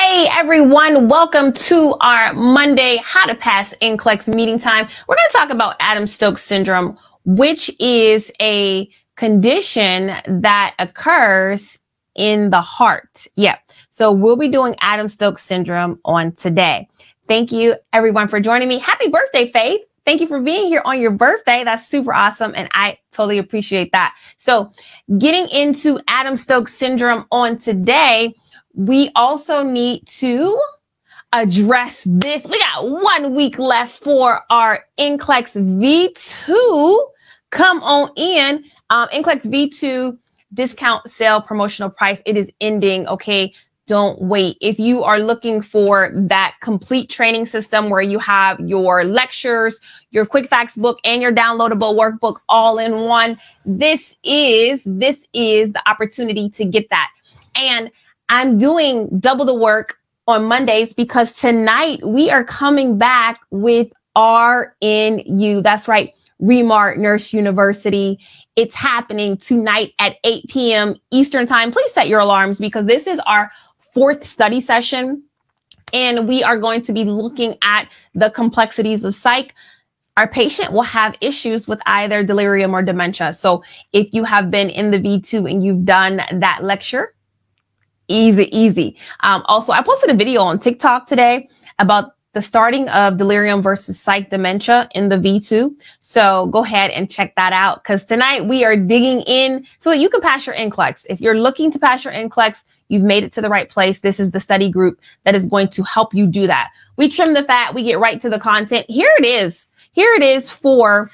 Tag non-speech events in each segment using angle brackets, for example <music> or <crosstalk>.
Hey everyone, welcome to our Monday How to Pass NCLEX meeting time. We're going to talk about Adam Stokes syndrome, which is a condition that occurs in the heart. Yep. So we'll be doing Adam Stokes syndrome on today. Thank you everyone for joining me. Happy birthday, Faith. Thank you for being here on your birthday. That's super awesome. And I totally appreciate that. So getting into Adam Stokes syndrome on today, we also need to address this. We got one week left for our NCLEX V2. Come on in. Um, NCLEX V2 discount sale promotional price. It is ending. Okay. Don't wait. If you are looking for that complete training system where you have your lectures, your quick facts book and your downloadable workbook all in one, this is, this is the opportunity to get that. And I'm doing double the work on Mondays because tonight we are coming back with RNU. That's right. ReMar Nurse University. It's happening tonight at 8 p.m. Eastern time. Please set your alarms because this is our fourth study session. And we are going to be looking at the complexities of psych. Our patient will have issues with either delirium or dementia. So if you have been in the V2 and you've done that lecture, easy, easy. Um, also, I posted a video on TikTok today about the starting of delirium versus psych dementia in the V2. So go ahead and check that out because tonight we are digging in so that you can pass your NCLEX. If you're looking to pass your NCLEX, you've made it to the right place. This is the study group that is going to help you do that. We trim the fat. We get right to the content. Here it is. Here it is for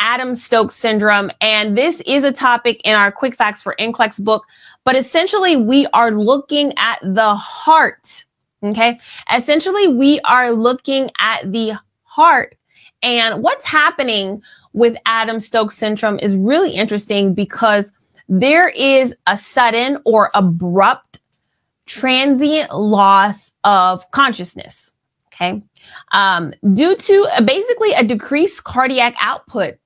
Adam Stokes syndrome. And this is a topic in our quick facts for NCLEX book. But essentially, we are looking at the heart. Okay. Essentially, we are looking at the heart. And what's happening with Adams-Stokes syndrome is really interesting because there is a sudden or abrupt transient loss of consciousness. Okay. Um, due to basically a decreased cardiac output.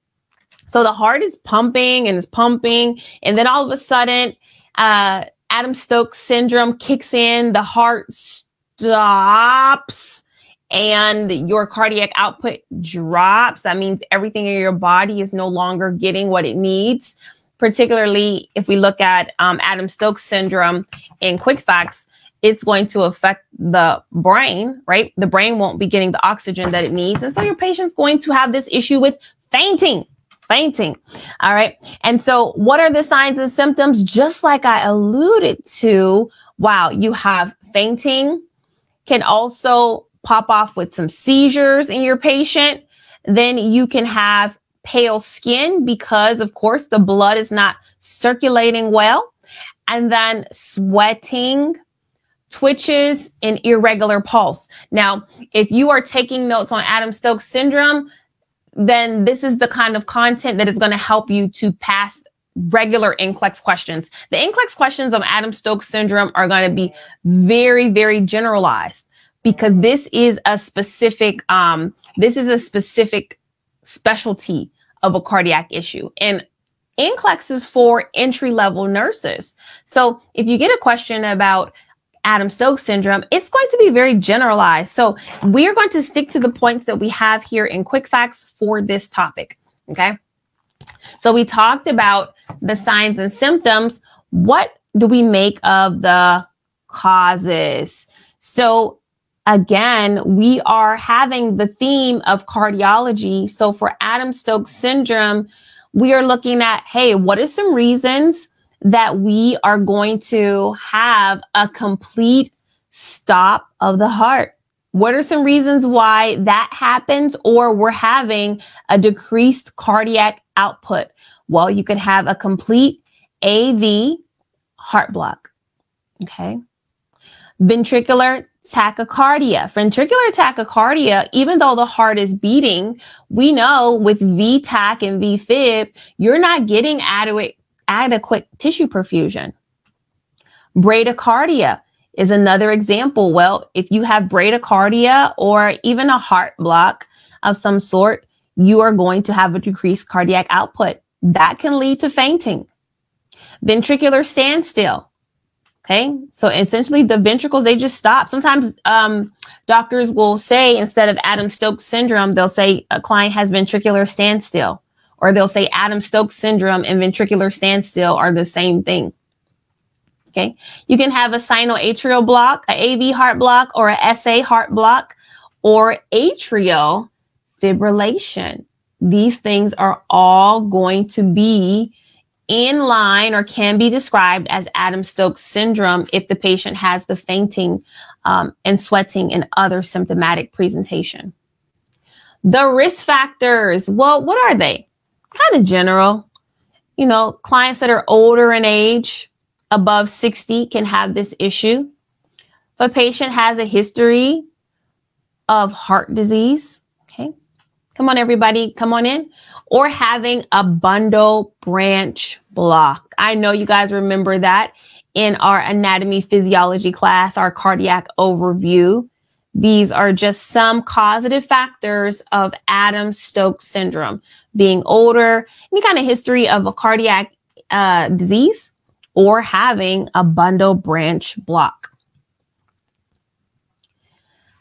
So the heart is pumping and is pumping. And then all of a sudden uh, Adams-Stokes syndrome kicks in, the heart stops and your cardiac output drops. That means everything in your body is no longer getting what it needs. Particularly if we look at um, Adams-Stokes syndrome in quick facts, it's going to affect the brain, right? The brain won't be getting the oxygen that it needs. And so your patient's going to have this issue with fainting fainting. All right. And so what are the signs and symptoms? Just like I alluded to, wow, you have fainting can also pop off with some seizures in your patient. Then you can have pale skin because of course the blood is not circulating well. And then sweating, twitches and irregular pulse. Now, if you are taking notes on Adam Stokes syndrome, then this is the kind of content that is going to help you to pass regular NCLEX questions. The NCLEX questions of Adam Stokes syndrome are going to be very, very generalized because this is a specific, um, this is a specific specialty of a cardiac issue. And NCLEX is for entry level nurses. So if you get a question about Adams-Stokes syndrome, it's going to be very generalized. So we are going to stick to the points that we have here in quick facts for this topic. Okay. So we talked about the signs and symptoms. What do we make of the causes? So again, we are having the theme of cardiology. So for Adam Stokes syndrome, we are looking at, hey, what are some reasons that we are going to have a complete stop of the heart. What are some reasons why that happens or we're having a decreased cardiac output? Well, you could have a complete AV heart block. Okay. Ventricular tachycardia. Ventricular tachycardia, even though the heart is beating, we know with VTach and VFib, you're not getting adequate adequate tissue perfusion. Bradycardia is another example. Well, if you have bradycardia or even a heart block of some sort, you are going to have a decreased cardiac output. That can lead to fainting. Ventricular standstill. Okay. So essentially the ventricles, they just stop. Sometimes, um, doctors will say instead of Adam Stokes syndrome, they'll say a client has ventricular standstill, or they'll say Adam Stokes syndrome and ventricular standstill are the same thing. Okay. You can have a sinoatrial block, a AV heart block, or a SA heart block, or atrial fibrillation. These things are all going to be in line or can be described as Adam Stokes syndrome if the patient has the fainting um, and sweating and other symptomatic presentation. The risk factors, well, what are they? Kind of general. You know, clients that are older in age, above 60, can have this issue. If a patient has a history of heart disease, okay, come on, everybody, come on in or having a bundle branch block. I know you guys remember that in our anatomy physiology class, our cardiac overview. These are just some causative factors of Adam Stokes syndrome, being older, any kind of history of a cardiac uh, disease, or having a bundle branch block.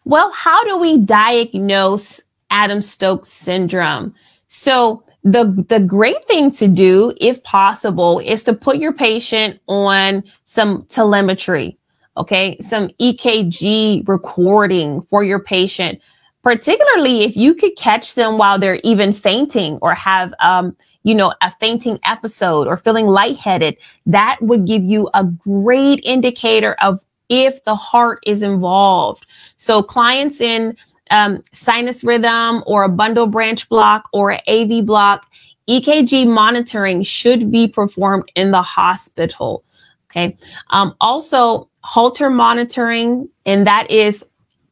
Well, how do we diagnose Adam Stokes syndrome? So the, the great thing to do, if possible, is to put your patient on some telemetry. Okay. Some EKG recording for your patient, particularly if you could catch them while they're even fainting or have, um, you know, a fainting episode or feeling lightheaded. That would give you a great indicator of if the heart is involved. So clients in um, sinus rhythm or a bundle branch block or AV block, EKG monitoring should be performed in the hospital. Okay. Um, also, Holter monitoring, and that is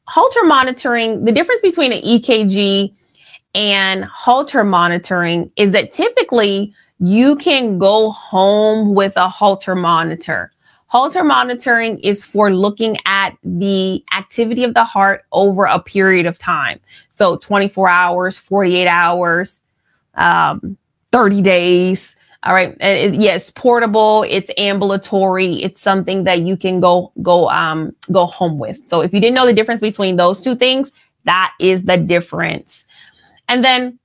Holter monitoring. The difference between an EKG and Holter monitoring is that typically you can go home with a Holter monitor. Holter monitoring is for looking at the activity of the heart over a period of time. So 24 hours, 48 hours, um, 30 days. All right. It, yes, portable. It's ambulatory. It's something that you can go, go, um, go home with. So if you didn't know the difference between those two things, that is the difference. And then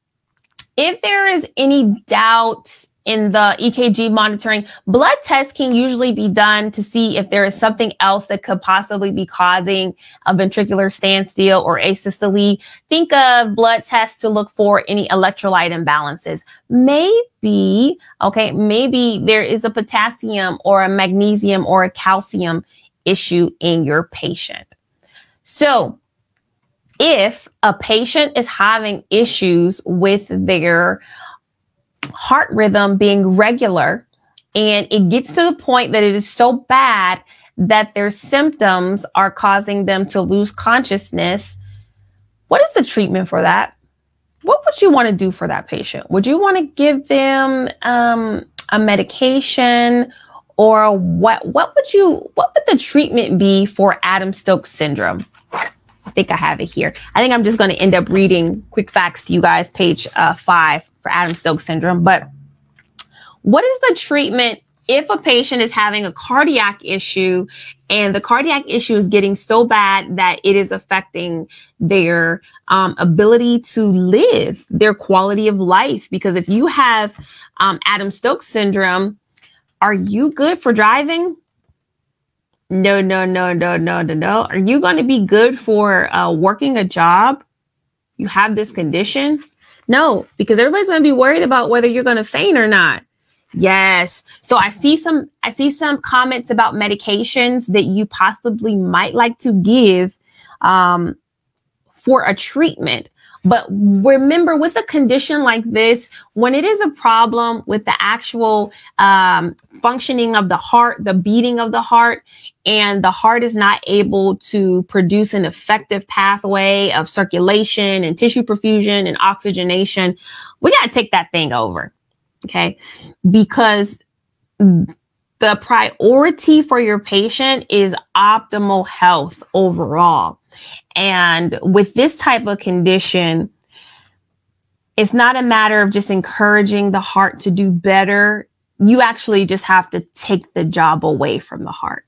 if there is any doubt in the EKG monitoring, blood tests can usually be done to see if there is something else that could possibly be causing a ventricular standstill or asystole. Think of blood tests to look for any electrolyte imbalances. Maybe, okay, maybe there is a potassium or a magnesium or a calcium issue in your patient. So if a patient is having issues with their heart rhythm being regular and it gets to the point that it is so bad that their symptoms are causing them to lose consciousness. What is the treatment for that? What would you want to do for that patient? Would you want to give them um, a medication or what what would you what would the treatment be for Adam Stokes syndrome? I think I have it here. I think I'm just going to end up reading quick facts to you guys, page uh, five for Adam Stokes syndrome. But what is the treatment if a patient is having a cardiac issue and the cardiac issue is getting so bad that it is affecting their um, ability to live, their quality of life? Because if you have um, Adam Stokes syndrome, are you good for driving? No, no, no, no, no, no, no. Are you going to be good for uh, working a job? You have this condition. No, because everybody's going to be worried about whether you're going to faint or not. Yes. So I see some, I see some comments about medications that you possibly might like to give, um, for a treatment. But remember, with a condition like this, when it is a problem with the actual um, functioning of the heart, the beating of the heart, and the heart is not able to produce an effective pathway of circulation and tissue perfusion and oxygenation, we got to take that thing over. Okay. Because the priority for your patient is optimal health overall. And with this type of condition, it's not a matter of just encouraging the heart to do better. You actually just have to take the job away from the heart.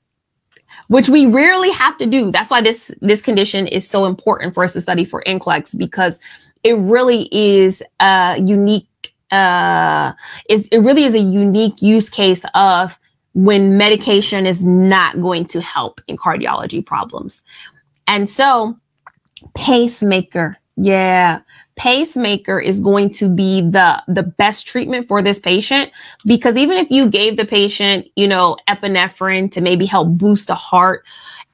Which we rarely have to do. That's why this this condition is so important for us to study for NCLEX because it really is a unique uh is it really is a unique use case of when medication is not going to help in cardiology problems. And so pacemaker, yeah, pacemaker is going to be the the best treatment for this patient because even if you gave the patient, you know, epinephrine to maybe help boost the heart,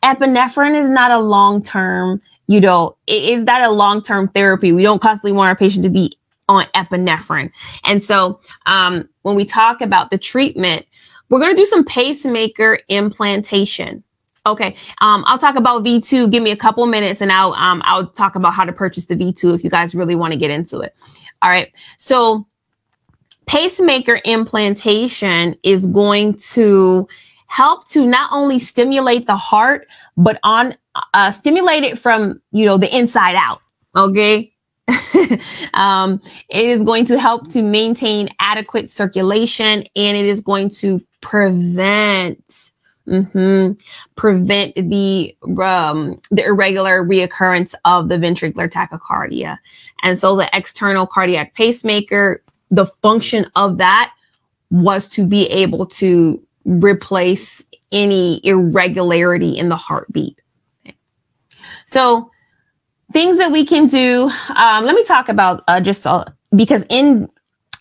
epinephrine is not a long-term, you know, is that a long-term therapy? We don't constantly want our patient to be on epinephrine. And so um, when we talk about the treatment, we're going to do some pacemaker implantation. Okay. Um, I'll talk about V2. Give me a couple minutes and I'll, um, I'll talk about how to purchase the V2 if you guys really want to get into it. All right. So pacemaker implantation is going to help to not only stimulate the heart, but on, uh, stimulate it from, you know, the inside out. Okay. <laughs> um, it is going to help to maintain adequate circulation and it is going to prevent mm-hmm, prevent the um, the irregular reoccurrence of the ventricular tachycardia. And so the external cardiac pacemaker, the function of that was to be able to replace any irregularity in the heartbeat. Okay. So things that we can do. Um, let me talk about uh, just uh, because in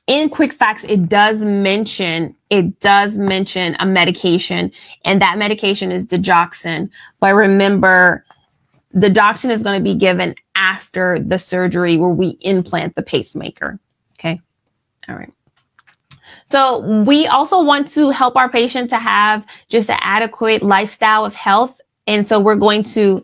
in quick facts it does mention it does mention a medication and that medication is digoxin. But remember the digoxin is going to be given after the surgery where we implant the pacemaker okay? All right. So we also want to help our patient to have just an adequate lifestyle of health and so we're going to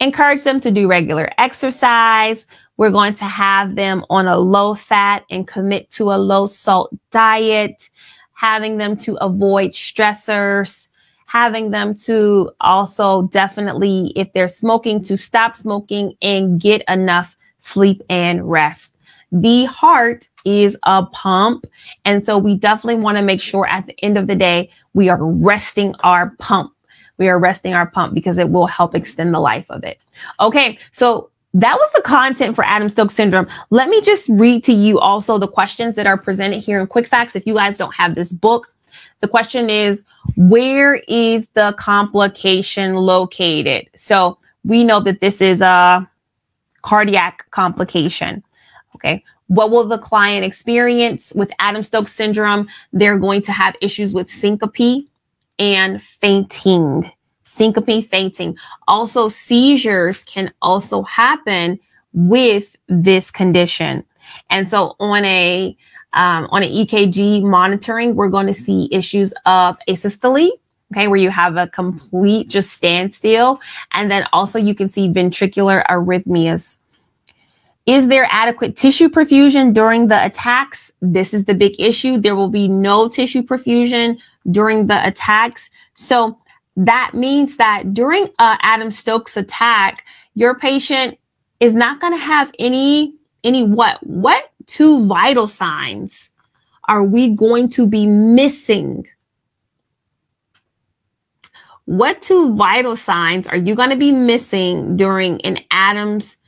encourage them to do regular exercise we're going to have them on a low fat and commit to a low salt diet, having them to avoid stressors, having them to also definitely, if they're smoking, to stop smoking and get enough sleep and rest. The heart is a pump. And so we definitely want to make sure at the end of the day, we are resting our pump. We are resting our pump because it will help extend the life of it. Okay. So that was the content for Adam-Stokes syndrome. Let me just read to you also the questions that are presented here in Quick Facts. If you guys don't have this book, the question is, where is the complication located? So we know that this is a cardiac complication. Okay. What will the client experience with Adam-Stokes syndrome? They're going to have issues with syncope and fainting syncope, fainting. Also, seizures can also happen with this condition. And so on a um, on an EKG monitoring, we're going to see issues of asystole, okay, where you have a complete just standstill. And then also you can see ventricular arrhythmias. Is there adequate tissue perfusion during the attacks? This is the big issue. There will be no tissue perfusion during the attacks. So that means that during uh, Adam-Stokes attack, your patient is not going to have any any what what two vital signs are we going to be missing? What two vital signs are you going to be missing during an Adams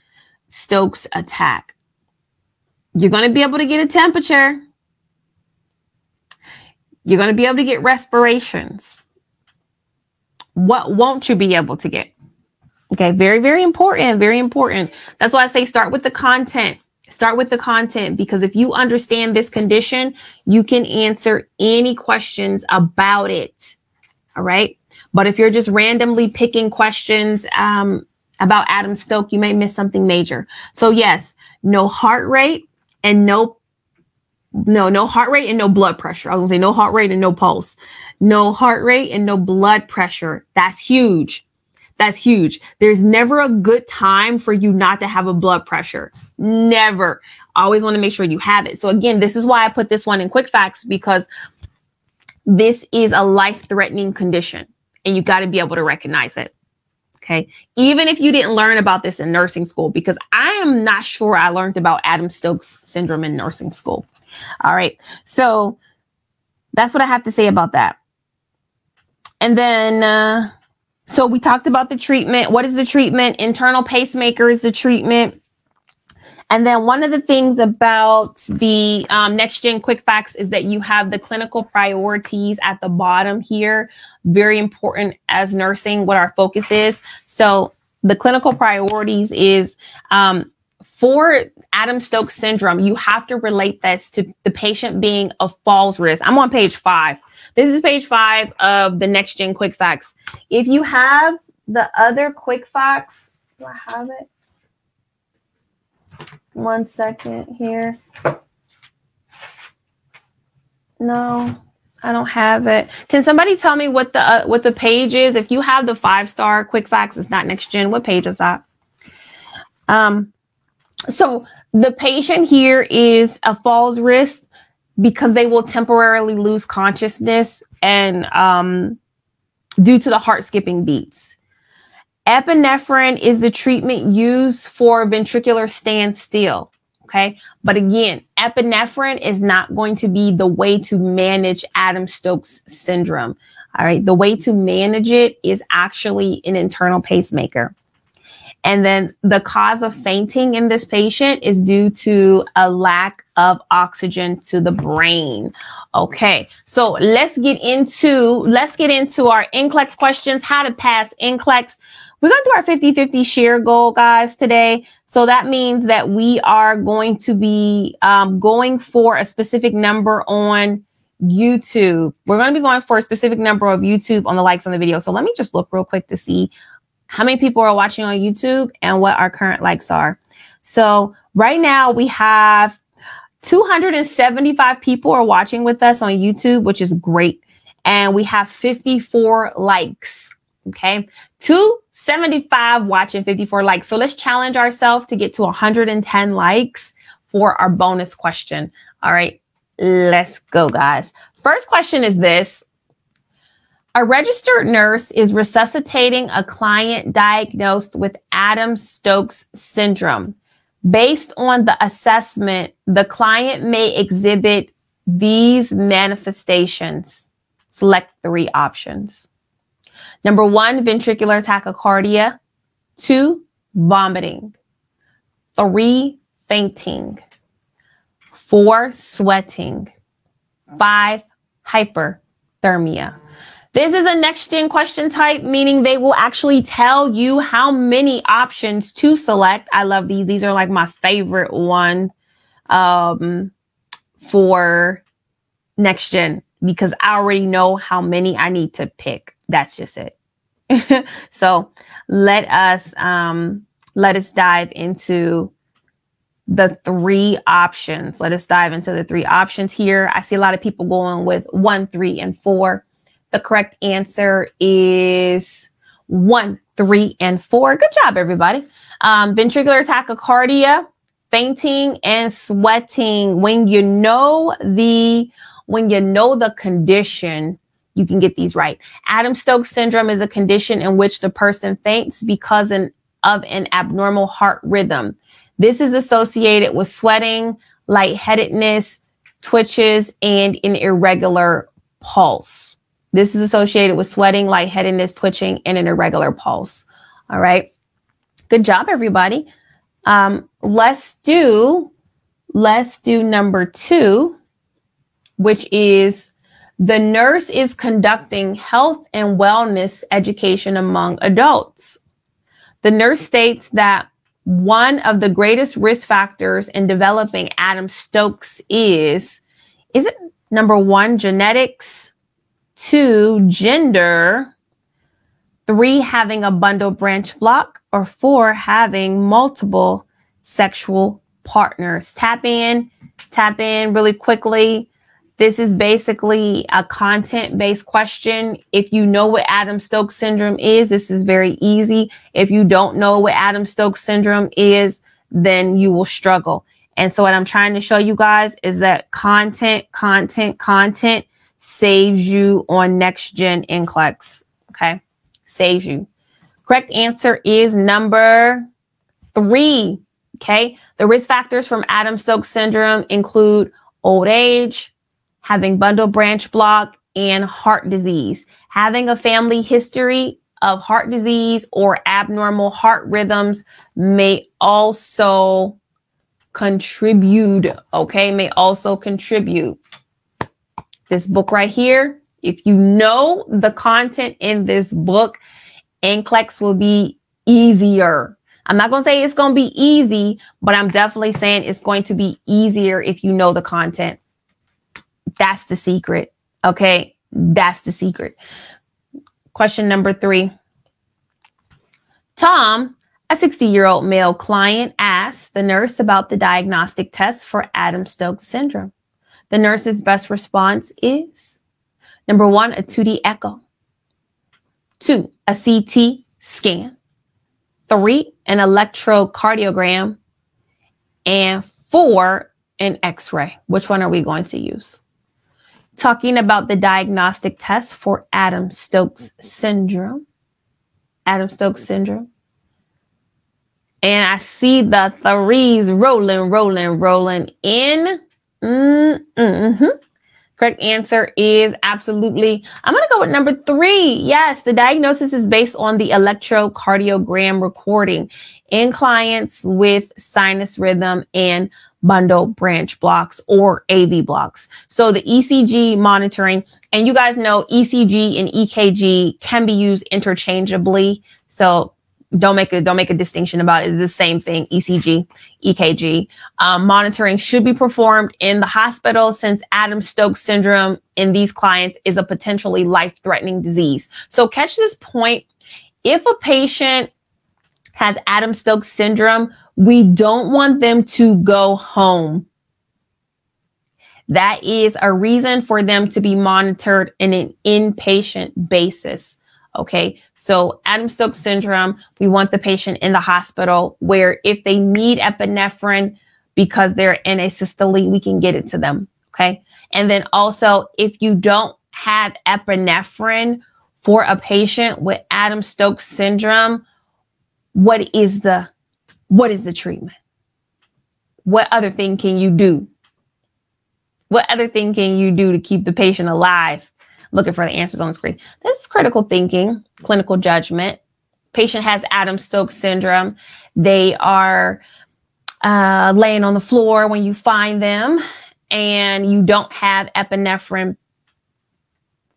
Stokes attack? You're going to be able to get a temperature. You're going to be able to get respirations. What won't you be able to get? Okay, very, very important, very important. That's why I say start with the content. Start with the content because if you understand this condition, you can answer any questions about it. All right. But if you're just randomly picking questions um, about Adam Stoke, you may miss something major. So, yes, no heart rate and no no, no heart rate and no blood pressure. I was gonna say no heart rate and no pulse. No heart rate and no blood pressure. That's huge. That's huge. There's never a good time for you not to have a blood pressure. Never. Always want to make sure you have it. So again, this is why I put this one in quick facts because this is a life threatening condition and you got to be able to recognize it. Okay. Even if you didn't learn about this in nursing school, because I am not sure I learned about Adam Stokes syndrome in nursing school. All right. So that's what I have to say about that. And then uh, so we talked about the treatment. What is the treatment? Internal pacemaker is the treatment. And then one of the things about the um, next gen quick facts is that you have the clinical priorities at the bottom here. Very important as nursing, what our focus is. So the clinical priorities is um, for Adams Stokes syndrome, you have to relate this to the patient being a falls risk. I'm on page five. This is page five of the next gen quick facts. If you have the other quick facts, do I have it? One second here. No, I don't have it. Can somebody tell me what the uh, what the page is? If you have the five star quick facts, it's not next gen. What page is that? Um, so the patient here is a falls risk because they will temporarily lose consciousness and um, due to the heart skipping beats. Epinephrine is the treatment used for ventricular standstill. Okay. But again, epinephrine is not going to be the way to manage Adams Stokes syndrome. All right. The way to manage it is actually an internal pacemaker. And then the cause of fainting in this patient is due to a lack of oxygen to the brain. Okay. So let's get into, let's get into our NCLEX questions, how to pass NCLEX. We're going to do our 50 50 share goal, guys, today. So that means that we are going to be um, going for a specific number on YouTube. We're going to be going for a specific number of YouTube on the likes on the video. So let me just look real quick to see how many people are watching on YouTube and what our current likes are. So right now we have 275 people are watching with us on YouTube, which is great. And we have 54 likes. Okay. 275 watching 54 likes. So let's challenge ourselves to get to 110 likes for our bonus question. All right. Let's go, guys. First question is this. A registered nurse is resuscitating a client diagnosed with Adams Stokes syndrome. Based on the assessment, the client may exhibit these manifestations. Select three options. Number one, ventricular tachycardia. Two, vomiting. Three, fainting. Four, sweating. Five, hyperthermia. This is a next gen question type, meaning they will actually tell you how many options to select. I love these. These are like my favorite one um, for next gen because I already know how many I need to pick. That's just it. <laughs> so let us um, let us dive into the three options. Let us dive into the three options here. I see a lot of people going with one, three, and four. The correct answer is one, three, and four. Good job, everybody. Um, ventricular tachycardia, fainting, and sweating. When you know the when you know the condition, you can get these right. Adams Stokes syndrome is a condition in which the person faints because of an abnormal heart rhythm. This is associated with sweating, lightheadedness, twitches, and an irregular pulse. This is associated with sweating, lightheadedness, twitching, and an irregular pulse. All right. Good job, everybody. Um, let's do, let's do number two, which is the nurse is conducting health and wellness education among adults. The nurse states that one of the greatest risk factors in developing Adams Stokes is, is it number one, genetics, two, gender, three, having a bundle branch block, or four, having multiple sexual partners. Tap in, tap in really quickly. This is basically a content based question. If you know what Adam Stokes syndrome is, this is very easy. If you don't know what Adam Stokes syndrome is, then you will struggle. And so what I'm trying to show you guys is that content, content, content saves you on next gen NCLEX. Okay. Saves you. Correct answer is number three. Okay. The risk factors from Adams Stokes syndrome include old age, having bundle branch block, and heart disease. Having a family history of heart disease or abnormal heart rhythms may also contribute. Okay, may also contribute. This book right here, if you know the content in this book, NCLEX will be easier. I'm not going to say it's going to be easy, but I'm definitely saying it's going to be easier if you know the content. That's the secret. Okay. That's the secret. Question number three. Tom, a 60 year old male client, asked the nurse about the diagnostic test for Adam Stokes syndrome. The nurse's best response is number one, a 2D echo, two, a CT scan, three, an electrocardiogram, and four, an x ray. Which one are we going to use? Talking about the diagnostic test for Adam Stokes syndrome. Adam Stokes syndrome. And I see the threes rolling, rolling, rolling in. Mm-hmm. Correct answer is absolutely. I'm going to go with number three. Yes, the diagnosis is based on the electrocardiogram recording in clients with sinus rhythm and bundle branch blocks or AV blocks. So the ECG monitoring, and you guys know ECG and EKG can be used interchangeably. So don't make a don't make a distinction about it. It's the same thing. ECG, EKG. Um, monitoring should be performed in the hospital since Adam Stokes syndrome in these clients is a potentially life-threatening disease. So catch this point. If a patient has Adam Stokes syndrome, we don't want them to go home. That is a reason for them to be monitored in an inpatient basis. Okay. So Adam Stokes syndrome, we want the patient in the hospital where if they need epinephrine because they're in asystole, we can get it to them. Okay. And then also if you don't have epinephrine for a patient with Adam Stokes syndrome, what is the, what is the treatment? What other thing can you do? What other thing can you do to keep the patient alive? Looking for the answers on the screen. This is critical thinking, clinical judgment. Patient has Adam Stokes syndrome. They are uh, laying on the floor when you find them and you don't have epinephrine.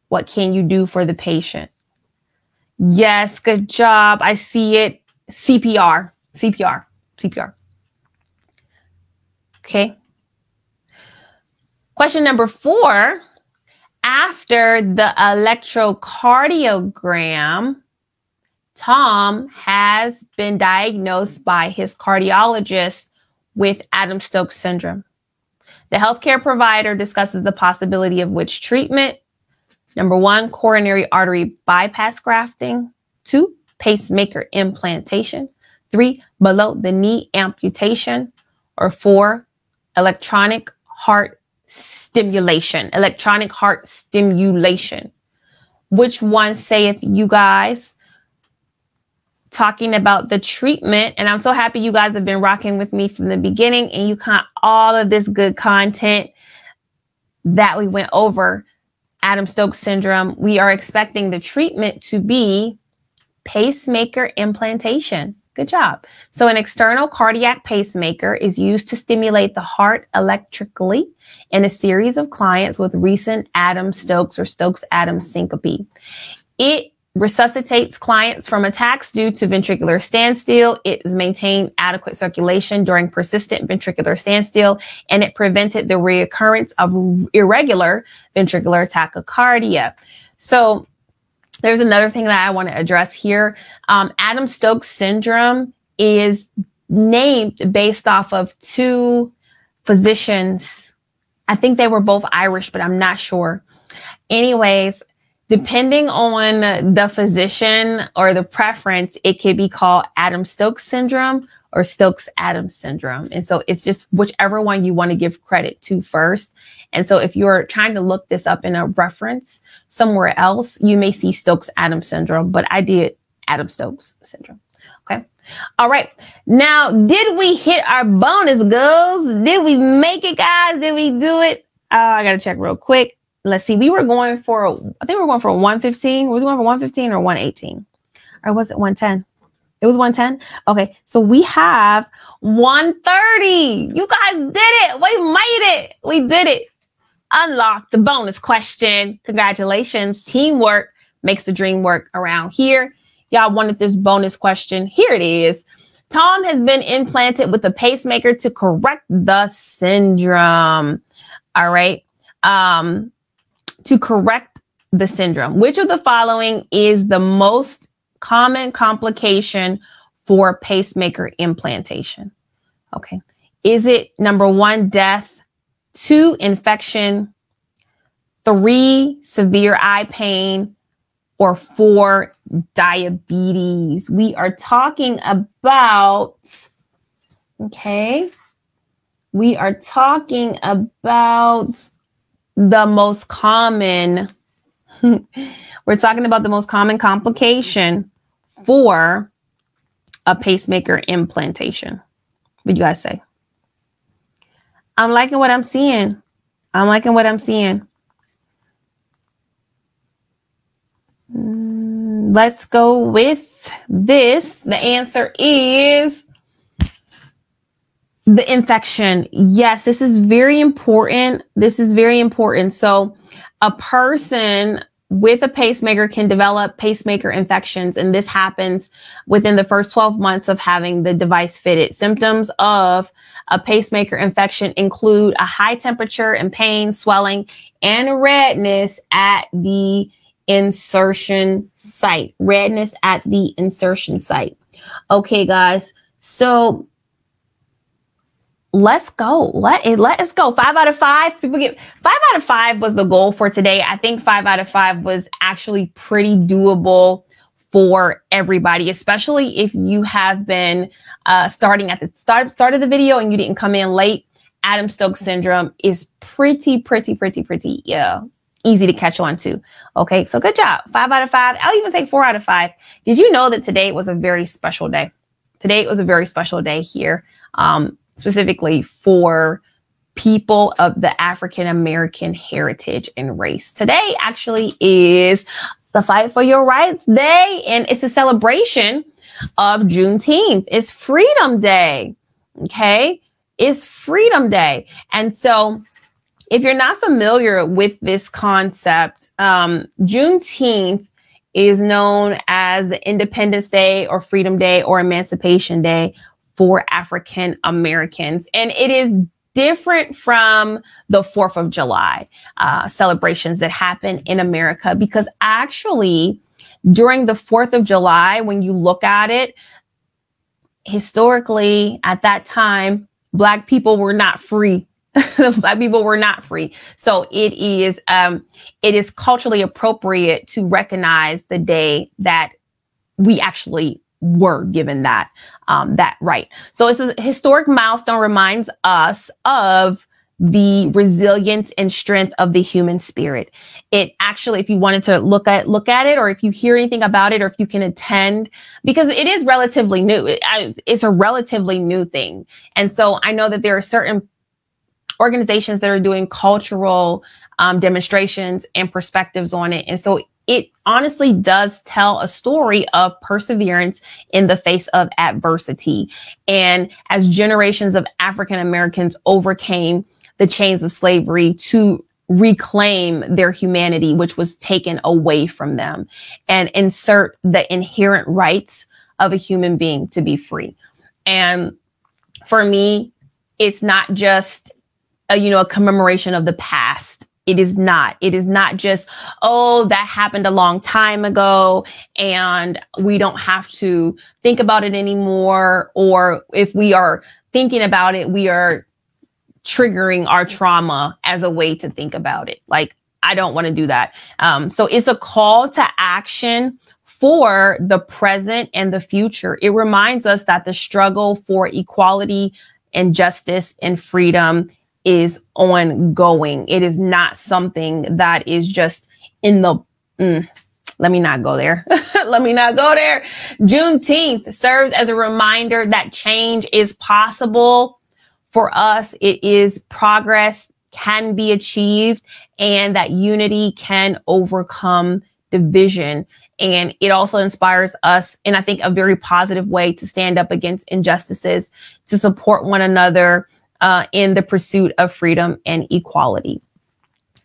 What can you do for the patient? Yes, good job. I see it. CPR, CPR, CPR. Okay. Question number four after the electrocardiogram, Tom has been diagnosed by his cardiologist with Adam Stokes syndrome. The healthcare provider discusses the possibility of which treatment. Number one, coronary artery bypass grafting. Two, pacemaker implantation. Three, below the knee amputation. Or four, electronic heart stimulation, electronic heart stimulation. Which one saith you guys? Talking about the treatment. And I'm so happy you guys have been rocking with me from the beginning and you caught all of this good content that we went over. Adam Stokes syndrome. We are expecting the treatment to be pacemaker implantation. Good job. So an external cardiac pacemaker is used to stimulate the heart electrically in a series of clients with recent Adams Stokes or Stokes Adams syncope. It resuscitates clients from attacks due to ventricular standstill. It has maintained adequate circulation during persistent ventricular standstill, and it prevented the reoccurrence of irregular ventricular tachycardia. So there's another thing that I want to address here. Um, Adam Stokes syndrome is named based off of two physicians. I think they were both Irish, but I'm not sure. Anyways, depending on the physician or the preference, it could be called Adam Stokes syndrome or Stokes Adams syndrome. And so it's just whichever one you want to give credit to first. And so if you're trying to look this up in a reference somewhere else, you may see Stokes Adams syndrome, but I did Adam Stokes syndrome. Okay. All right. Now, did we hit our bonus goals? Did we make it, guys? Did we do it? Oh, I got to check real quick. Let's see. We were going for, I think we were going for 115. Was going for 115 or 118? or was it 110? It was 110. Okay. So we have 130. You guys did it. We made it. We did it. Unlock the bonus question. Congratulations. Teamwork makes the dream work around here. Y'all wanted this bonus question. Here it is. Tom has been implanted with a pacemaker to correct the syndrome. All right. Um, to correct the syndrome. Which of the following is the most common complication for pacemaker implantation? Okay. Is it number one, death, two, infection, three, severe eye pain, or four, diabetes? We are talking about, okay, we are talking about the most common, we're talking about the most common complication for a pacemaker implantation. What do you guys say? I'm liking what I'm seeing. I'm liking what I'm seeing. Mm, let's go with this. The answer is the infection. Yes, this is very important. This is very important. So, a person with a pacemaker can develop pacemaker infections, and this happens within the first 12 months of having the device fitted. Symptoms of a pacemaker infection include a high temperature and pain, swelling, and redness at the insertion site. Redness at the insertion site. Okay, guys. So let's go. Let it let us go. Five out of five. People get five out of five was the goal for today. I think five out of five was actually pretty doable for everybody, especially if you have been uh, starting at the start start of the video and you didn't come in late. Adam Stokes syndrome is pretty, pretty, pretty, pretty yeah easy to catch on to. Okay, so good job. Five out of five. I'll even take four out of five. Did you know that today was a very special day? Today was a very special day here. Um, specifically for people of the African American heritage and race. Today actually is the Fight for Your Rights Day, and it's a celebration of Juneteenth. It's Freedom Day. Okay. It's Freedom Day. And so if you're not familiar with this concept, um, Juneteenth is known as the Independence Day or Freedom Day or Emancipation Day for African Americans. And it is different from the 4th of July uh, celebrations that happen in America because actually, during the 4th of July, when you look at it, historically, at that time, Black people were not free. <laughs> black people were not free so it is um it is culturally appropriate to recognize the day that we actually were given that um, that right. So it's a historic milestone reminds us of the resilience and strength of the human spirit. It actually, if you wanted to look at look at it, or if you hear anything about it, or if you can attend, because it is relatively new. It, it's a relatively new thing, and so I know that there are certain organizations that are doing cultural um, demonstrations and perspectives on it, and so it honestly does tell a story of perseverance in the face of adversity. And as generations of African Americans overcame the chains of slavery to reclaim their humanity, which was taken away from them, and insert the inherent rights of a human being to be free. And for me, it's not just a, you know, a commemoration of the past it is not. It is not just, oh, that happened a long time ago and we don't have to think about it anymore. Or if we are thinking about it, we are triggering our trauma as a way to think about it. Like, I don't want to do that. Um, so it's a call to action for the present and the future. It reminds us that the struggle for equality and justice and freedom is ongoing. It is not something that is just in the, mm, let me not go there. <laughs> let me not go there. Juneteenth serves as a reminder that change is possible for us. It is progress can be achieved and that unity can overcome division. And it also inspires us in, I think, a very positive way to stand up against injustices, to support one another uh, in the pursuit of freedom and equality.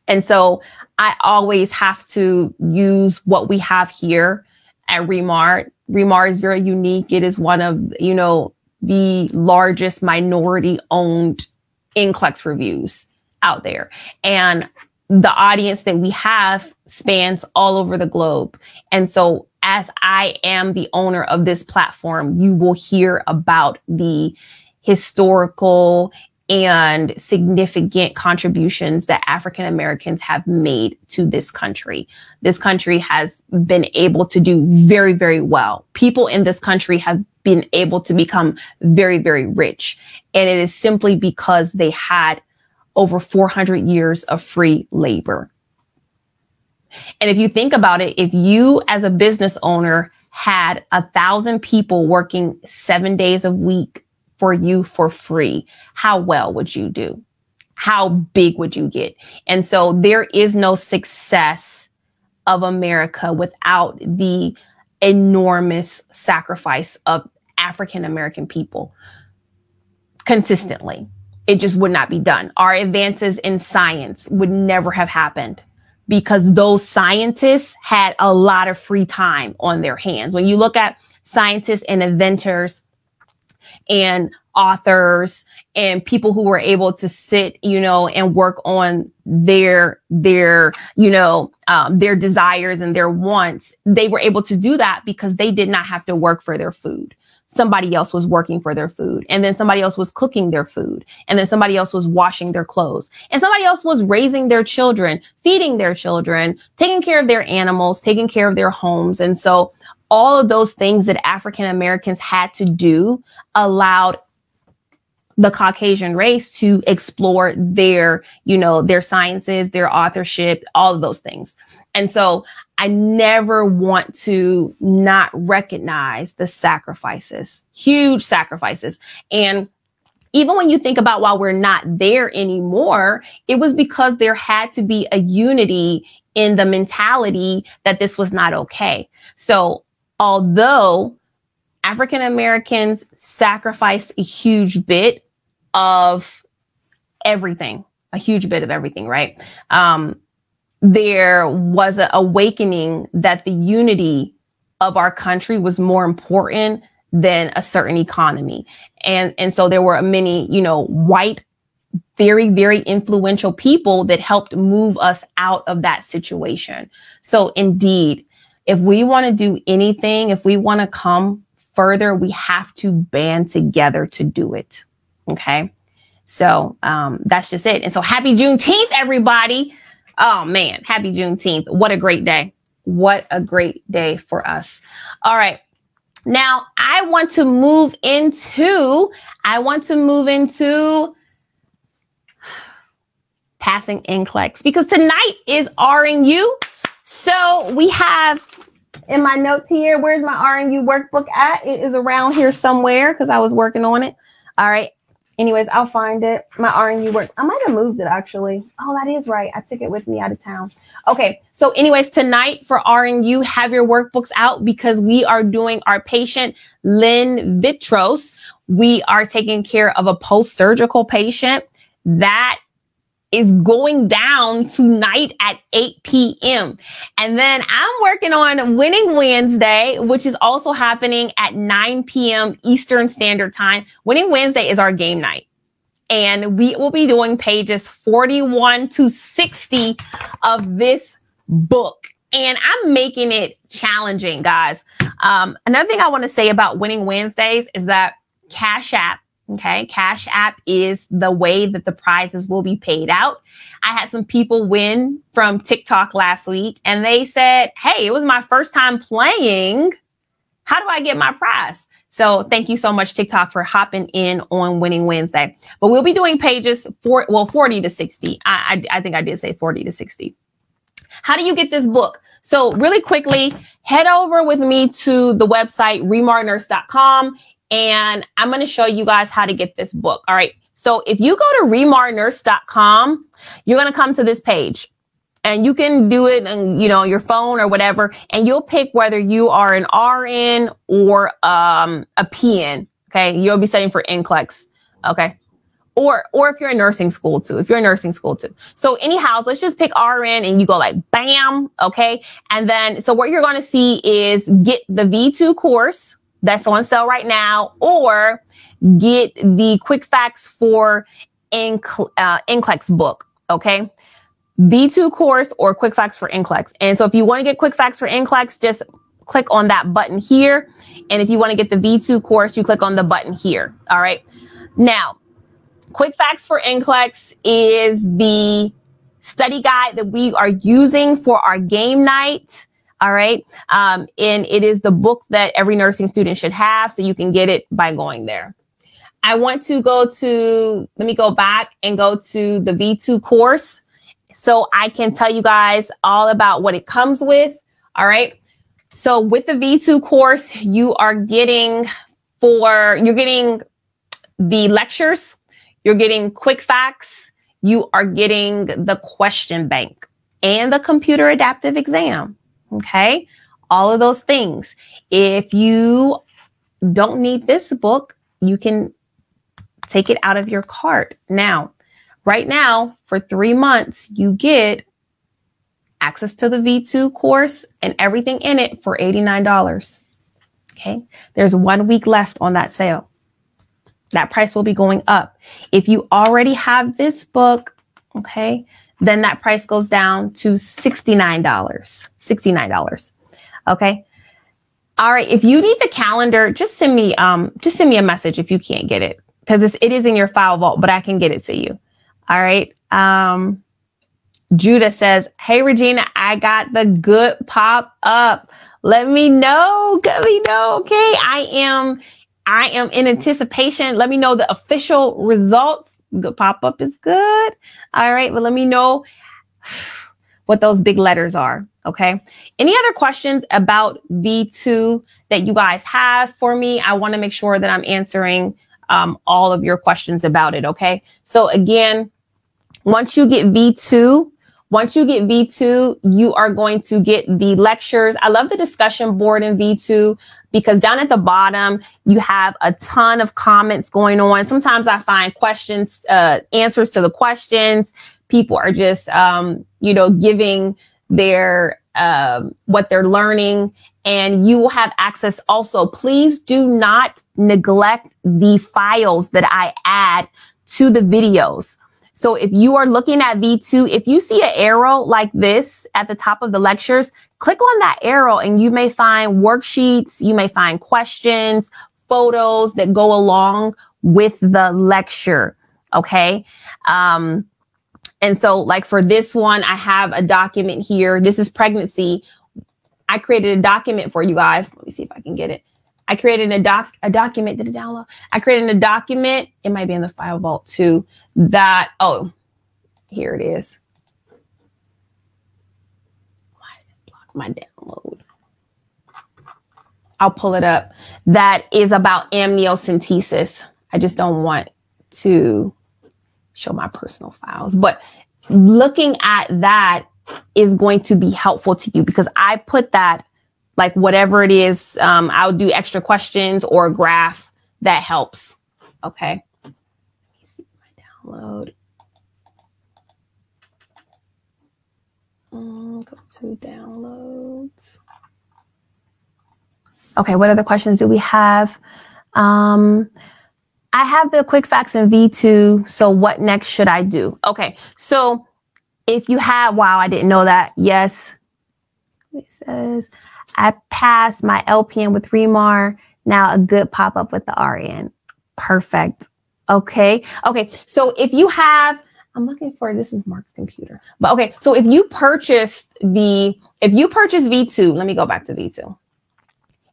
And so I always have to use what we have here at ReMar. ReMar is very unique. It is one of, you know, the largest minority owned NCLEX reviews out there. And the audience that we have spans all over the globe. And so as I am the owner of this platform, you will hear about the historical and significant contributions that African Americans have made to this country. This country has been able to do very, very well. People in this country have been able to become very, very rich. And it is simply because they had over 400 years of free labor. And if you think about it, if you as a business owner had a thousand people working seven days a week for you for free, how well would you do? How big would you get? And so there is no success of America without the enormous sacrifice of African American people consistently. It just would not be done. Our advances in science would never have happened because those scientists had a lot of free time on their hands. When you look at scientists and inventors and authors and people who were able to sit, you know, and work on their, their, you know, um, their desires and their wants, they were able to do that because they did not have to work for their food somebody else was working for their food and then somebody else was cooking their food and then somebody else was washing their clothes and somebody else was raising their children, feeding their children, taking care of their animals, taking care of their homes. And so all of those things that African Americans had to do allowed the Caucasian race to explore their, you know, their sciences, their authorship, all of those things. And so I never want to not recognize the sacrifices, huge sacrifices. And even when you think about while we're not there anymore, it was because there had to be a unity in the mentality that this was not okay. So although African Americans sacrificed a huge bit of everything, a huge bit of everything, right? Um, there was an awakening that the unity of our country was more important than a certain economy. And, and so there were many, you know, white, very, very influential people that helped move us out of that situation. So indeed, if we want to do anything, if we want to come further, we have to band together to do it. Okay. So um, that's just it. And so happy Juneteenth, everybody. Oh man, happy Juneteenth. What a great day. What a great day for us. All right. Now I want to move into, I want to move into passing NCLEX because tonight is RNU. So we have in my notes here, where's my RNU workbook at? It is around here somewhere because I was working on it. All right. Anyways, I'll find it. My RNU work. I might have moved it actually. Oh, that is right. I took it with me out of town. Okay. So anyways, tonight for RNU, have your workbooks out because we are doing our patient Lynn Vitros. We are taking care of a post-surgical patient that is going down tonight at 8 p.m. And then I'm working on Winning Wednesday, which is also happening at 9 p.m. Eastern Standard Time. Winning Wednesday is our game night. And we will be doing pages 41 to 60 of this book. And I'm making it challenging, guys. Um, another thing I want to say about Winning Wednesdays is that Cash App Okay. Cash App is the way that the prizes will be paid out. I had some people win from TikTok last week and they said, Hey, it was my first time playing. How do I get my prize? So thank you so much, TikTok, for hopping in on Winning Wednesday. But we'll be doing pages for, well, 40 to 60. I, I, I think I did say 40 to 60. How do you get this book? So really quickly, head over with me to the website remarnurse.com and I'm going to show you guys how to get this book. All right. So if you go to remarnurse.com, you're going to come to this page. and you can do it on, you know, your phone or whatever, and you'll pick whether you are an RN or um, a PN. Okay. You'll be studying for NCLEX. Okay. Or, or if you're in nursing school too, if you're in nursing school too. So anyhow, let's just pick RN and you go like bam. Okay. And then, so what you're going to see is get the V2 course that's on sale right now or get the quick facts for NCLEX, uh, book. Okay. V2 course or quick facts for NCLEX. And so if you want to get quick facts for NCLEX, just click on that button here. And if you want to get the V2 course, you click on the button here. All right. Now, quick facts for NCLEX is the study guide that we are using for our game night. All right. Um, and it is the book that every nursing student should have. So you can get it by going there. I want to go to, let me go back and go to the V2 course so I can tell you guys all about what it comes with. All right. So with the V2 course, you are getting for, you're getting the lectures, you're getting quick facts, you are getting the question bank and the computer adaptive exam. Okay. All of those things. If you don't need this book, you can take it out of your cart. Now, right now, for three months, you get access to the V2 course and everything in it for $89. Okay. There's one week left on that sale. That price will be going up. If you already have this book, okay, then that price goes down to $69. $69. Okay. All right. If you need the calendar, just send me, um, just send me a message if you can't get it because it is in your file vault, but I can get it to you. All right. Um, Judah says, Hey, Regina, I got the good pop up. Let me know. Let me know. Okay. I am, I am in anticipation. Let me know the official results. Good pop up is good. All right. But let me know <sighs> <sighs> what those big letters are. Okay. Any other questions about V2 that you guys have for me? I want to make sure that I'm answering um, all of your questions about it. Okay. So again, once you get V2, once you get V2, you are going to get the lectures. I love the discussion board in V2 because down at the bottom, you have a ton of comments going on. Sometimes I find questions, uh, answers to the questions. People are just, um, you know, giving their, um, what they're learning and you will have access also. Please do not neglect the files that I add to the videos. So if you are looking at V2, if you see an arrow like this at the top of the lectures, click on that arrow and you may find worksheets, you may find questions, photos that go along with the lecture. Okay. Um, and so like for this one, I have a document here. This is pregnancy. I created a document for you guys. Let me see if I can get it. I created a doc, a document. Did it download? I created a document. It might be in the file vault too. That oh, here it is. Why did it block my download? I'll pull it up. That is about amniocentesis. I just don't want to show my personal files, but looking at that is going to be helpful to you because I put that like whatever it is, um, I'll do extra questions or a graph that helps. Okay. Let me see my download. Um, go to downloads. Okay, what other questions do we have? Um, I have the quick facts in V2. So what next should I do? Okay, so if you have, wow, I didn't know that. Yes. It says, I passed my LPN with ReMar. Now a good pop up with the RN. Perfect. Okay. Okay. So if you have, I'm looking for this is Mark's computer. But okay, so if you purchased the if you purchase V2, let me go back to V2.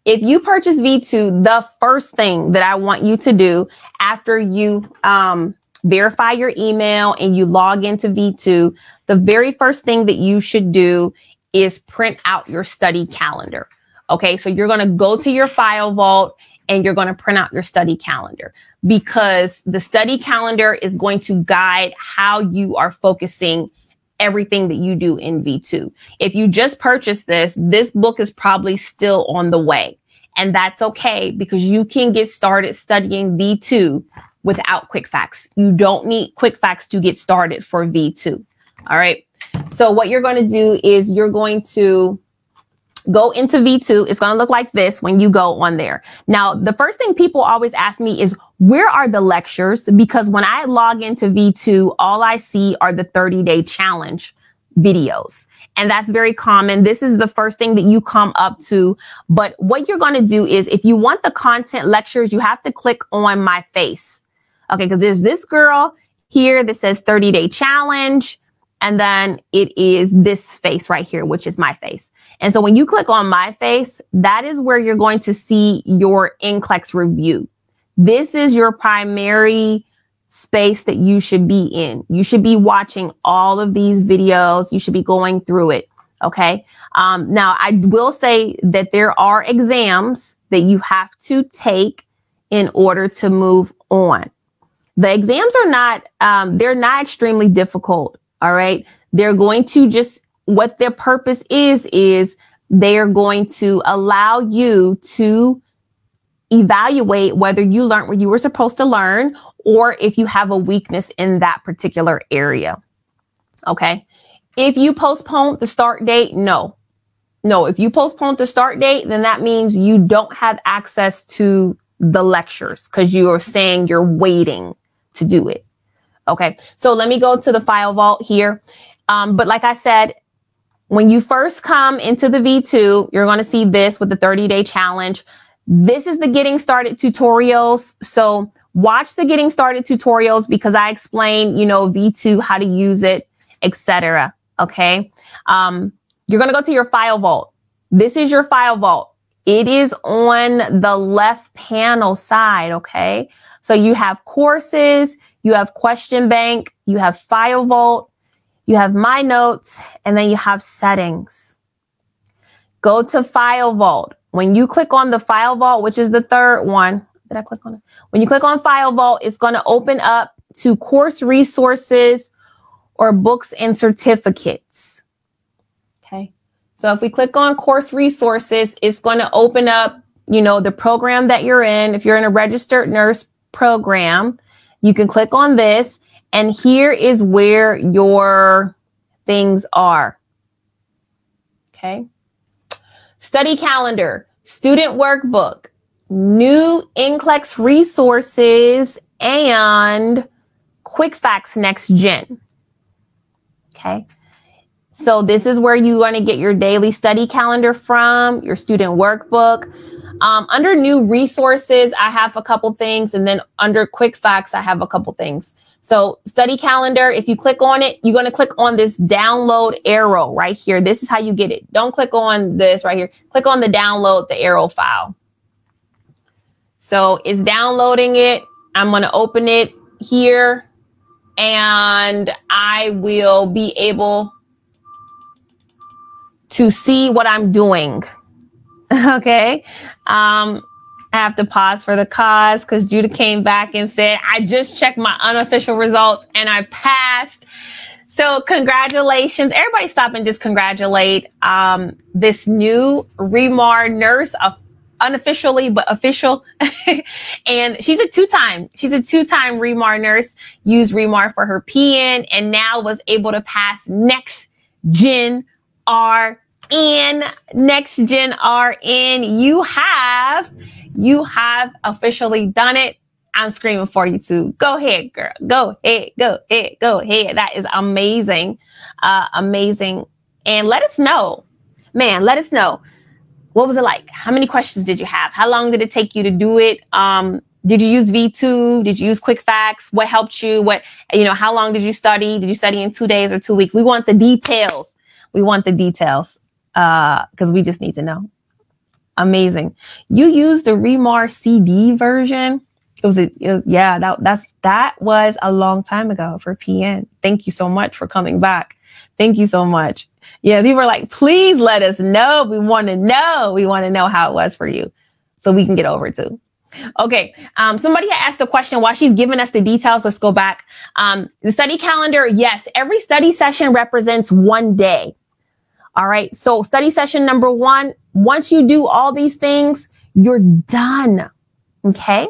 If you purchase V2, the first thing that I want you to do after you um, verify your email and you log into V2, the very first thing that you should do is print out your study calendar. Okay. So you're going to go to your file vault and you're going to print out your study calendar because the study calendar is going to guide how you are focusing everything that you do in V2. If you just purchased this, this book is probably still on the way. And that's okay because you can get started studying V2 without quick facts. You don't need quick facts to get started for V2. All right. So what you're going to do is you're going to go into V2. It's going to look like this when you go on there. Now, the first thing people always ask me is where are the lectures? Because when I log into V2, all I see are the 30 day challenge videos. And that's very common. This is the first thing that you come up to. But what you're going to do is if you want the content lectures, you have to click on my face. Okay. Cause there's this girl here that says 30 day challenge. And then it is this face right here, which is my face. And so when you click on my face, that is where you're going to see your NCLEX review. This is your primary space that you should be in. You should be watching all of these videos. You should be going through it. Okay. Um, now I will say that there are exams that you have to take in order to move on. The exams are not, um, they're not extremely difficult. All right. They're going to just what their purpose is, is they are going to allow you to evaluate whether you learned what you were supposed to learn or if you have a weakness in that particular area. Okay. If you postpone the start date, no. No, if you postpone the start date, then that means you don't have access to the lectures because you are saying you're waiting to do it. Okay. So let me go to the file vault here. Um, but like I said, when you first come into the V2, you're going to see this with the 30 day challenge. This is the getting started tutorials. So watch the getting started tutorials because I explain, you know, V2, how to use it, etc. Okay. Um, you're going to go to your file vault. This is your file vault. It is on the left panel side. Okay. So you have courses, you have question bank, you have file vault, you have my notes, and then you have settings. Go to file vault. When you click on the file vault, which is the third one, did I click on it? When you click on file vault, it's going to open up to course resources or books and certificates. Okay. So if we click on course resources, it's going to open up, you know, the program that you're in. If you're in a registered nurse program, you can click on this and here is where your things are. Okay. Study calendar, student workbook, new NCLEX resources, and quick facts next gen. Okay. So this is where you want to get your daily study calendar from, your student workbook. Um, under new resources, I have a couple things. And then under quick facts, I have a couple things. So study calendar, if you click on it, you're going to click on this download arrow right here. This is how you get it. Don't click on this right here. Click on the download the arrow file. So it's downloading it. I'm going to open it here and I will be able to see what I'm doing. <laughs> okay. Um, I have to pause for the cause because Judah came back and said, I just checked my unofficial results and I passed. So congratulations. Everybody stop and just congratulate um, this new ReMar nurse, uh, unofficially but official. <laughs> and she's a two-time, she's a two-time ReMar nurse, used ReMar for her PN and now was able to pass next gen R in next gen RN. You have you have officially done it. I'm screaming for you too. Go ahead, girl. Go ahead. Go ahead. Go ahead. That is amazing. Uh, amazing. And let us know, man, let us know. What was it like? How many questions did you have? How long did it take you to do it? Um, did you use V2? Did you use quick facts? What helped you? What, you know, how long did you study? Did you study in two days or two weeks? We want the details. We want the details. Uh, cause we just need to know amazing. You used the ReMar CD version. It was a, it, yeah, that that's that was a long time ago for PN. Thank you so much for coming back. Thank you so much. Yeah, people were like, please let us know. We want to know. We want to know how it was for you, so we can get over too. Okay. Um, somebody asked the question while she's giving us the details. Let's go back. Um, the study calendar. Yes. Every study session represents one day. All right. So study session number one, once you do all these things, you're done. Okay.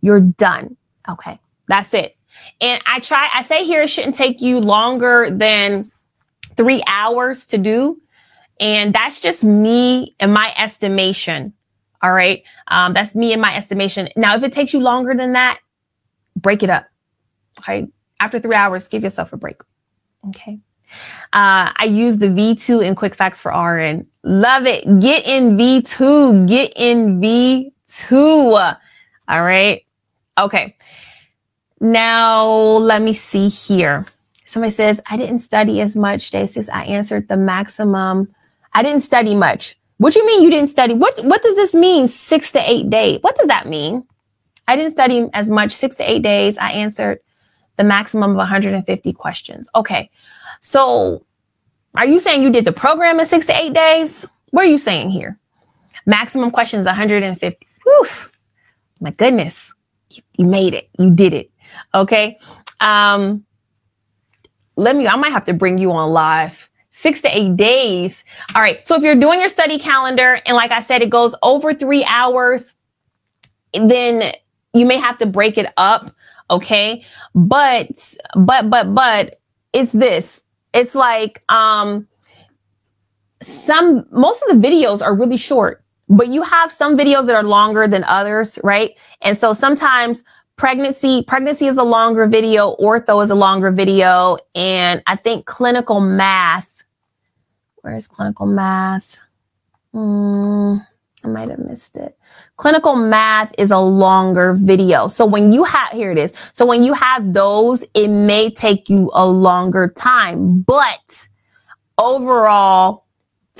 You're done. Okay. That's it. And I try, I say here, it shouldn't take you longer than three hours to do. And that's just me and my estimation. All right. Um, that's me and my estimation. Now, if it takes you longer than that, break it up. Okay. After three hours, give yourself a break. Okay. Uh, I use the V2 in Quick Facts for RN. Love it. Get in V2. Get in V2. All right. Okay. Now let me see here. Somebody says, I didn't study as much. Day I answered the maximum. I didn't study much. What do you mean you didn't study? What what does this mean? Six to eight days. What does that mean? I didn't study as much, six to eight days. I answered the maximum of 150 questions. Okay. So are you saying you did the program in six to eight days? What are you saying here? Maximum questions 150. Whew. My goodness. You, made it. You did it. Okay. Um, let me, I might have to bring you on live six to eight days. All right. So if you're doing your study calendar and like I said, it goes over three hours, then you may have to break it up. Okay. But, but, but, but it's this. It's like, um, some, most of the videos are really short, but you have some videos that are longer than others, right? And so sometimes pregnancy pregnancy is a longer video ortho is a longer video and i think clinical math where's clinical math mm, i might have missed it clinical math is a longer video so when you have here it is so when you have those it may take you a longer time but overall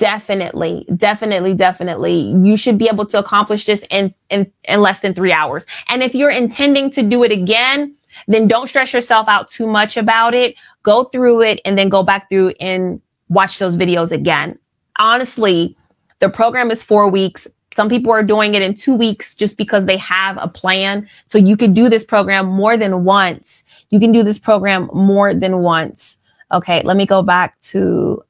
definitely, definitely, definitely, you should be able to accomplish this in, in, in less than three hours. And if you're intending to do it again, then don't stress yourself out too much about it. Go through it and then go back through and watch those videos again. Honestly, the program is four weeks. Some people are doing it in two weeks just because they have a plan. So you could do this program more than once. You can do this program more than once. Okay, let me go back to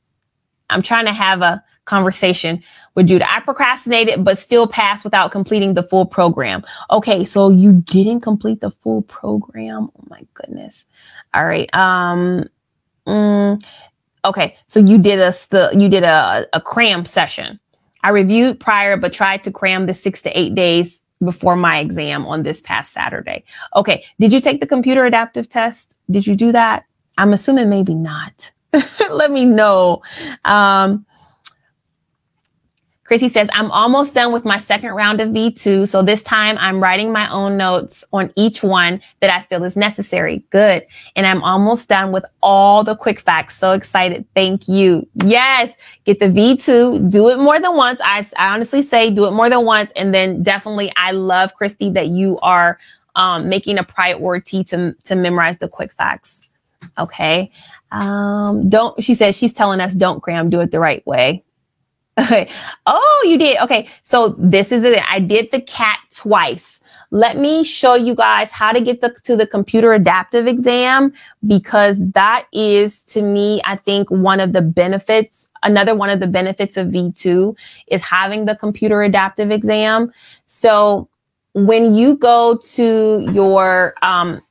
I'm trying to have a conversation with Judah. I procrastinated, but still passed without completing the full program. Okay. So you didn't complete the full program. Oh my goodness. All right. Um, mm, okay. So you did a, you did a, a cram session. I reviewed prior, but tried to cram the six to eight days before my exam on this past Saturday. Okay. Did you take the computer adaptive test? Did you do that? I'm assuming maybe not. <laughs> let me know. Um, Chrissy says, I'm almost done with my second round of V2. So this time I'm writing my own notes on each one that I feel is necessary. Good. And I'm almost done with all the quick facts. So excited. Thank you. Yes. Get the V2. Do it more than once. I, I honestly say do it more than once. And then definitely I love Christy that you are um, making a priority to, to memorize the quick facts. Okay. Um, don't, she says she's telling us don't cram, do it the right way. Okay. Oh, you did. Okay. So this is it. I did the CAT twice. Let me show you guys how to get the, to the computer adaptive exam because that is to me, I think one of the benefits, another one of the benefits of V2 is having the computer adaptive exam. So when you go to your, um,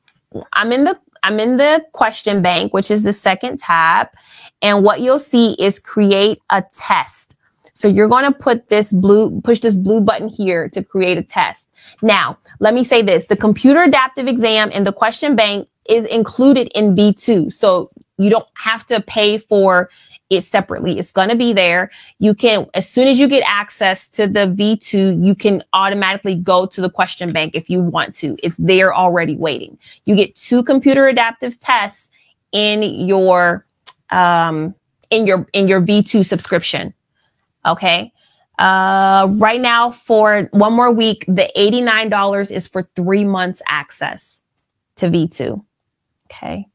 I'm in the I'm in the question bank, which is the second tab. And what you'll see is create a test. So you're going to put this blue, push this blue button here to create a test. Now, let me say this. The computer adaptive exam in the question bank is included in V2. So you don't have to pay for it separately. It's going to be there. You can, as soon as you get access to the V2, you can automatically go to the question bank if you want to. It's there already waiting. You get two computer adaptive tests in your, um, in your, in your V2 subscription. Okay. Uh, right now for one more week, the $89 is for three months access to V2. Okay.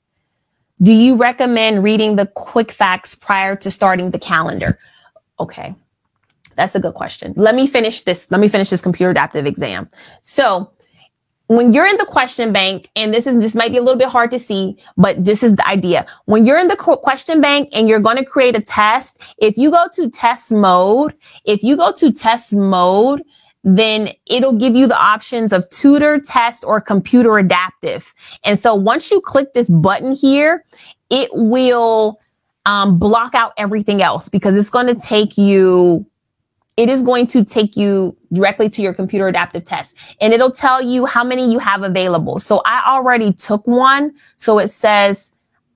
Do you recommend reading the quick facts prior to starting the calendar? Okay. That's a good question. Let me finish this. Let me finish this computer adaptive exam. So when you're in the question bank, and this is this might be a little bit hard to see, but this is the idea. When you're in the question bank and you're going to create a test, if you go to test mode, if you go to test mode, then it'll give you the options of tutor, test, or computer adaptive. And so once you click this button here, it will um, block out everything else because it's going to take you it is going to take you directly to your computer adaptive test and it'll tell you how many you have available. So I already took one. So it says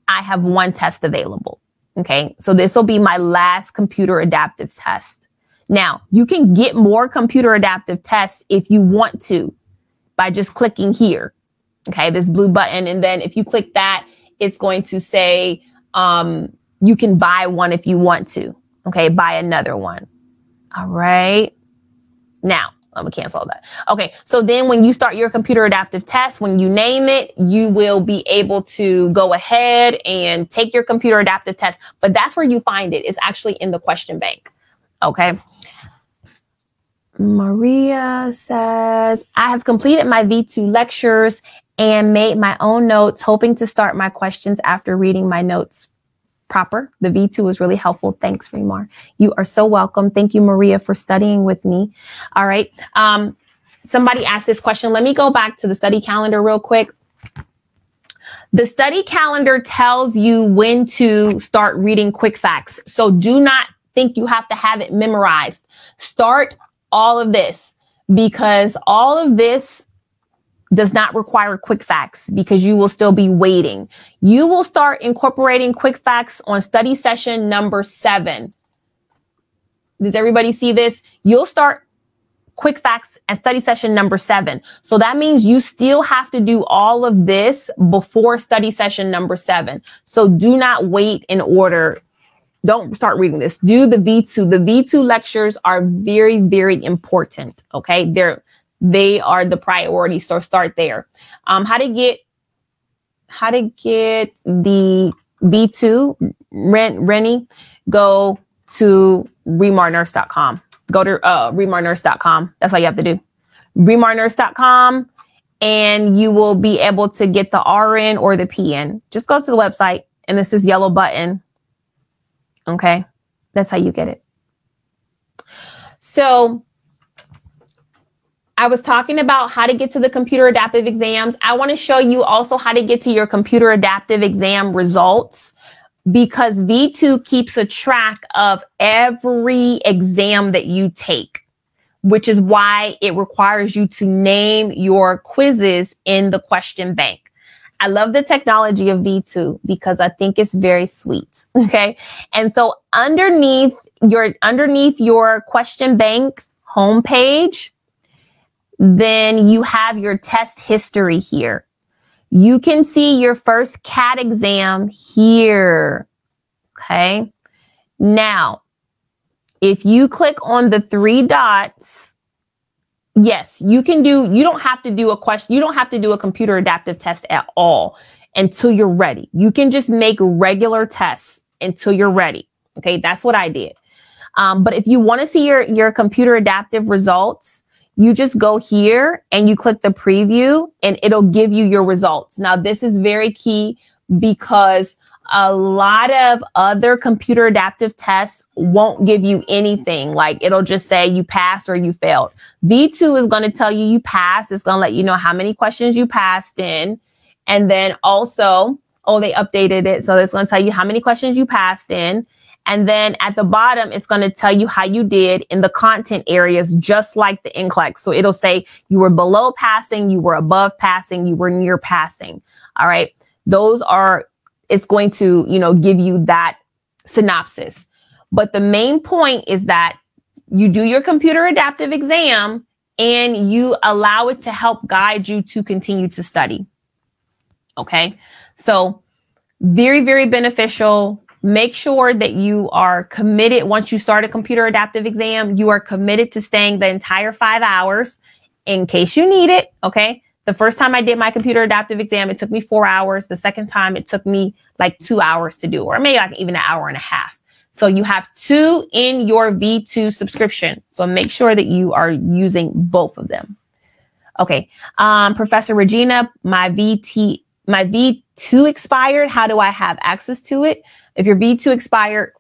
I have one test available. Okay. So this will be my last computer adaptive test. Now you can get more computer adaptive tests if you want to by just clicking here. Okay. This blue button. And then if you click that, it's going to say, um, you can buy one if you want to. Okay. Buy another one. All right. Now, I'm gonna cancel that. Okay. So then when you start your computer adaptive test, when you name it, you will be able to go ahead and take your computer adaptive test. But that's where you find it. It's actually in the question bank. Okay. Maria says, I have completed my V2 lectures and made my own notes, hoping to start my questions after reading my notes proper. The V2 was really helpful. Thanks, ReMar. You are so welcome. Thank you, Maria, for studying with me. All right. Um, somebody asked this question. Let me go back to the study calendar real quick. The study calendar tells you when to start reading quick facts. So do not think you have to have it memorized. Start all of this because all of this does not require quick facts because you will still be waiting. You will start incorporating quick facts on study session number seven. Does everybody see this? You'll start quick facts and study session number seven. So that means you still have to do all of this before study session number seven. So do not wait in order. Don't start reading this. Do the V2. The V2 lectures are very, very important. Okay. They're, they are the priority. So start there. Um, how to get how to get the V2 rent Rennie, go to remarnurse.com. Go to uh remarnurse.com. That's all you have to do. remarnurse.com and you will be able to get the RN or the PN. Just go to the website and this is yellow button. Okay. That's how you get it. So I was talking about how to get to the computer adaptive exams. I want to show you also how to get to your computer adaptive exam results because V2 keeps a track of every exam that you take, which is why it requires you to name your quizzes in the question bank. I love the technology of V2 because I think it's very sweet. <laughs> Okay. And so underneath your, underneath your question bank homepage, then you have your test history here. You can see your first CAT exam here. Okay. Now, if you click on the three dots, yes, you can do, you don't have to do a question. You don't have to do a computer adaptive test at all until you're ready. You can just make regular tests until you're ready. Okay. That's what I did. Um, but if you want to see your, your computer adaptive results, you just go here and you click the preview and it'll give you your results. Now, this is very key because a lot of other computer adaptive tests won't give you anything. Like it'll just say you passed or you failed. V2 is going to tell you you passed. It's going to let you know how many questions you passed in. And then also, oh, they updated it. So it's going to tell you how many questions you passed in. And then at the bottom, it's going to tell you how you did in the content areas, just like the NCLEX. So it'll say you were below passing, you were above passing, you were near passing. All right. Those are, it's going to, you know, give you that synopsis. But the main point is that you do your computer adaptive exam and you allow it to help guide you to continue to study. Okay. So very, very beneficial Make sure that you are committed. Once you start a computer adaptive exam, you are committed to staying the entire five hours in case you need it. Okay. The first time I did my computer adaptive exam, it took me four hours. The second time it took me like two hours to do, or maybe like even an hour and a half. So you have two in your V2 subscription. So make sure that you are using both of them. Okay. Um, Professor Regina, my VT, my V2 expired. How do I have access to it? If your V2 expired,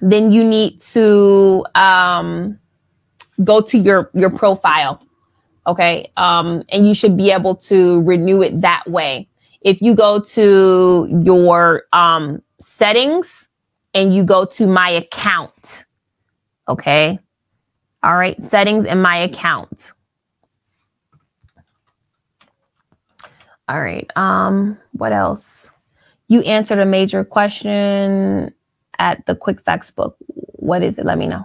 then you need to um, go to your your profile. Okay. Um, and you should be able to renew it that way. If you go to your um, settings and you go to my account, okay. All right. Settings in my account. All right. Um, what else? You answered a major question at the Quick Facts book. What is it? Let me know.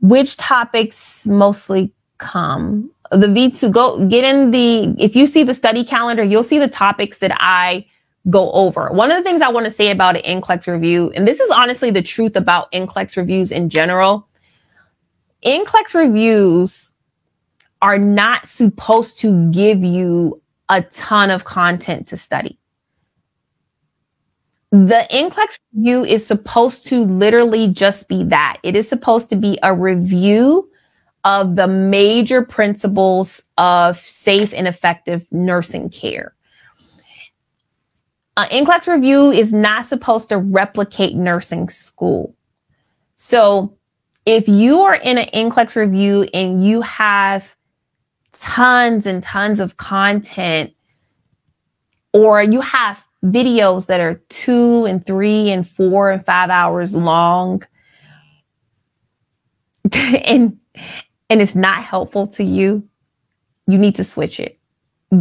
Which topics mostly come? The V2 go get in the if you see the study calendar, you'll see the topics that I go over. One of the things I want to say about an NCLEX review, and this is honestly the truth about NCLEX reviews in general. NCLEX reviews are not supposed to give you a ton of content to study. The NCLEX review is supposed to literally just be that. It is supposed to be a review of the major principles of safe and effective nursing care. An NCLEX review is not supposed to replicate nursing school. So if you are in an NCLEX review and you have tons and tons of content, or you have videos that are two and three and four and five hours long. <laughs> And and it's not helpful to you. You need to switch it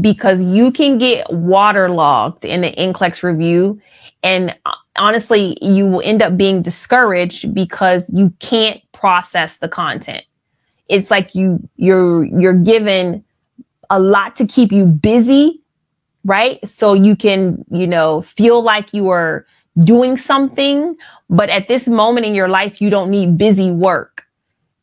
because you can get waterlogged in the NCLEX review. And uh, honestly you will end up being discouraged because you can't process the content. It's like you you're you're given a lot to keep you busy right? So you can, you know, feel like you are doing something, but at this moment in your life, you don't need busy work.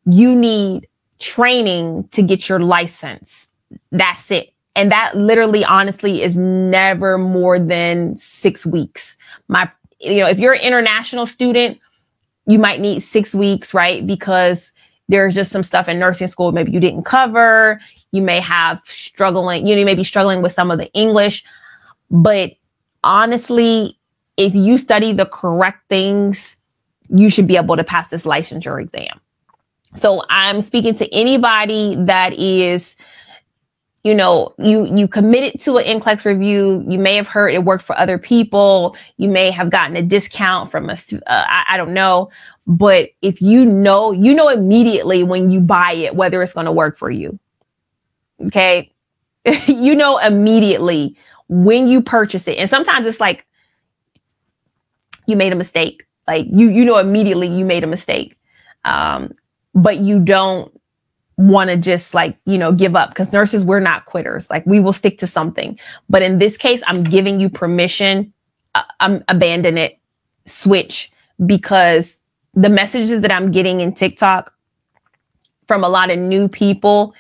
You need training to get your license. That's it. And that literally, honestly, is never more than six weeks. My, you know, if you're an international student, you might need six weeks, right? Because there's just some stuff in nursing school maybe you didn't cover. You may have struggling, you know, you may be struggling with some of the English. But honestly, if you study the correct things, you should be able to pass this licensure exam. So I'm speaking to anybody that is, you know, you you committed to an NCLEX review. You may have heard it worked for other people. You may have gotten a discount from a, uh, I, I don't know. But if you know, you know immediately when you buy it whether it's going to work for you. Okay. <laughs> you know immediately when you purchase it. And sometimes it's like you made a mistake. Like you you know immediately you made a mistake. Um, but you don't want to just like, you know, give up because nurses, we're not quitters. Like we will stick to something. But in this case, I'm giving you permission, uh, um, abandon it, switch because the messages that I'm getting in TikTok from a lot of new people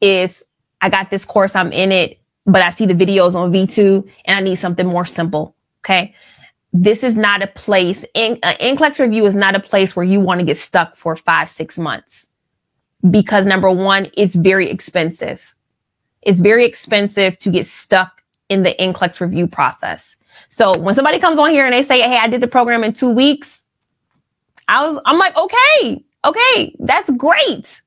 is I got this course, I'm in it, but I see the videos on V2 and I need something more simple. Okay. This is not a place, in, uh, NCLEX review is not a place where you want to get stuck for five, six months because number one, it's very expensive. It's very expensive to get stuck in the NCLEX review process. So when somebody comes on here and they say, Hey, I did the program in two weeks. I was, I'm like, okay, okay, that's great.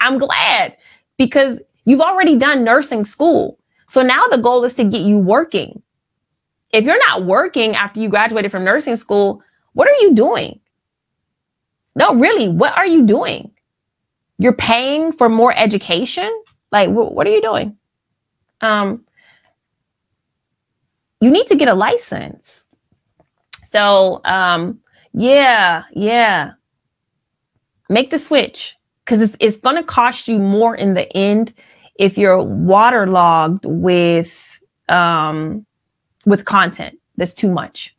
I'm glad because you've already done nursing school. So now the goal is to get you working. If you're not working after you graduated from nursing school, what are you doing? No, really, what are you doing? You're paying for more education? Like, wh- what are you doing? Um, you need to get a license. So, um, yeah, yeah. Make the switch because it's, it's going to cost you more in the end if you're waterlogged with um, with content that's too much.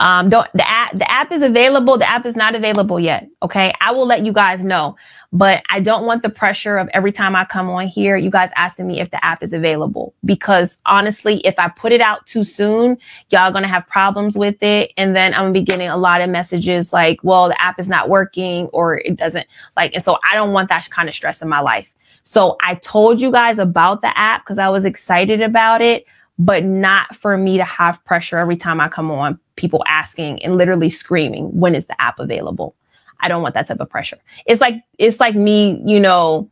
Um, don't the app the app is available. The app is not available yet. Okay, I will let you guys know, but I don't want the pressure of every time I come on here, you guys asking me if the app is available. Because honestly, if I put it out too soon, y'all gonna have problems with it, and then I'm gonna be getting a lot of messages like, "Well, the app is not working," or it doesn't like. And so I don't want that kind of stress in my life. So I told you guys about the app because I was excited about it but not for me to have pressure every time I come on, people asking and literally screaming, when is the app available? I don't want that type of pressure. It's like, it's like me, you know,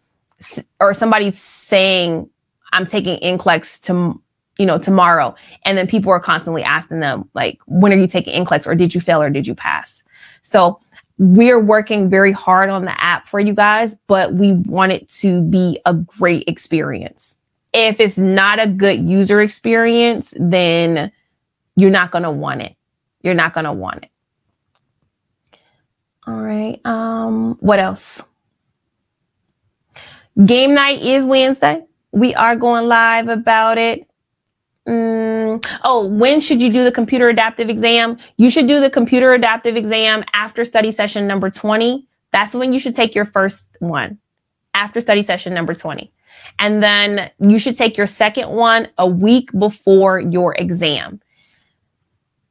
or somebody saying, I'm taking NCLEX to, you know, tomorrow. And then people are constantly asking them, like, when are you taking NCLEX or did you fail or did you pass? So we're working very hard on the app for you guys, but we want it to be a great experience if it's not a good user experience, then you're not going to want it. You're not going to want it. All right. Um, what else? Game night is Wednesday. We are going live about it. Mm, oh, when should you do the computer adaptive exam? You should do the computer adaptive exam after study session number 20. That's when you should take your first one after study session number 20. And then you should take your second one a week before your exam.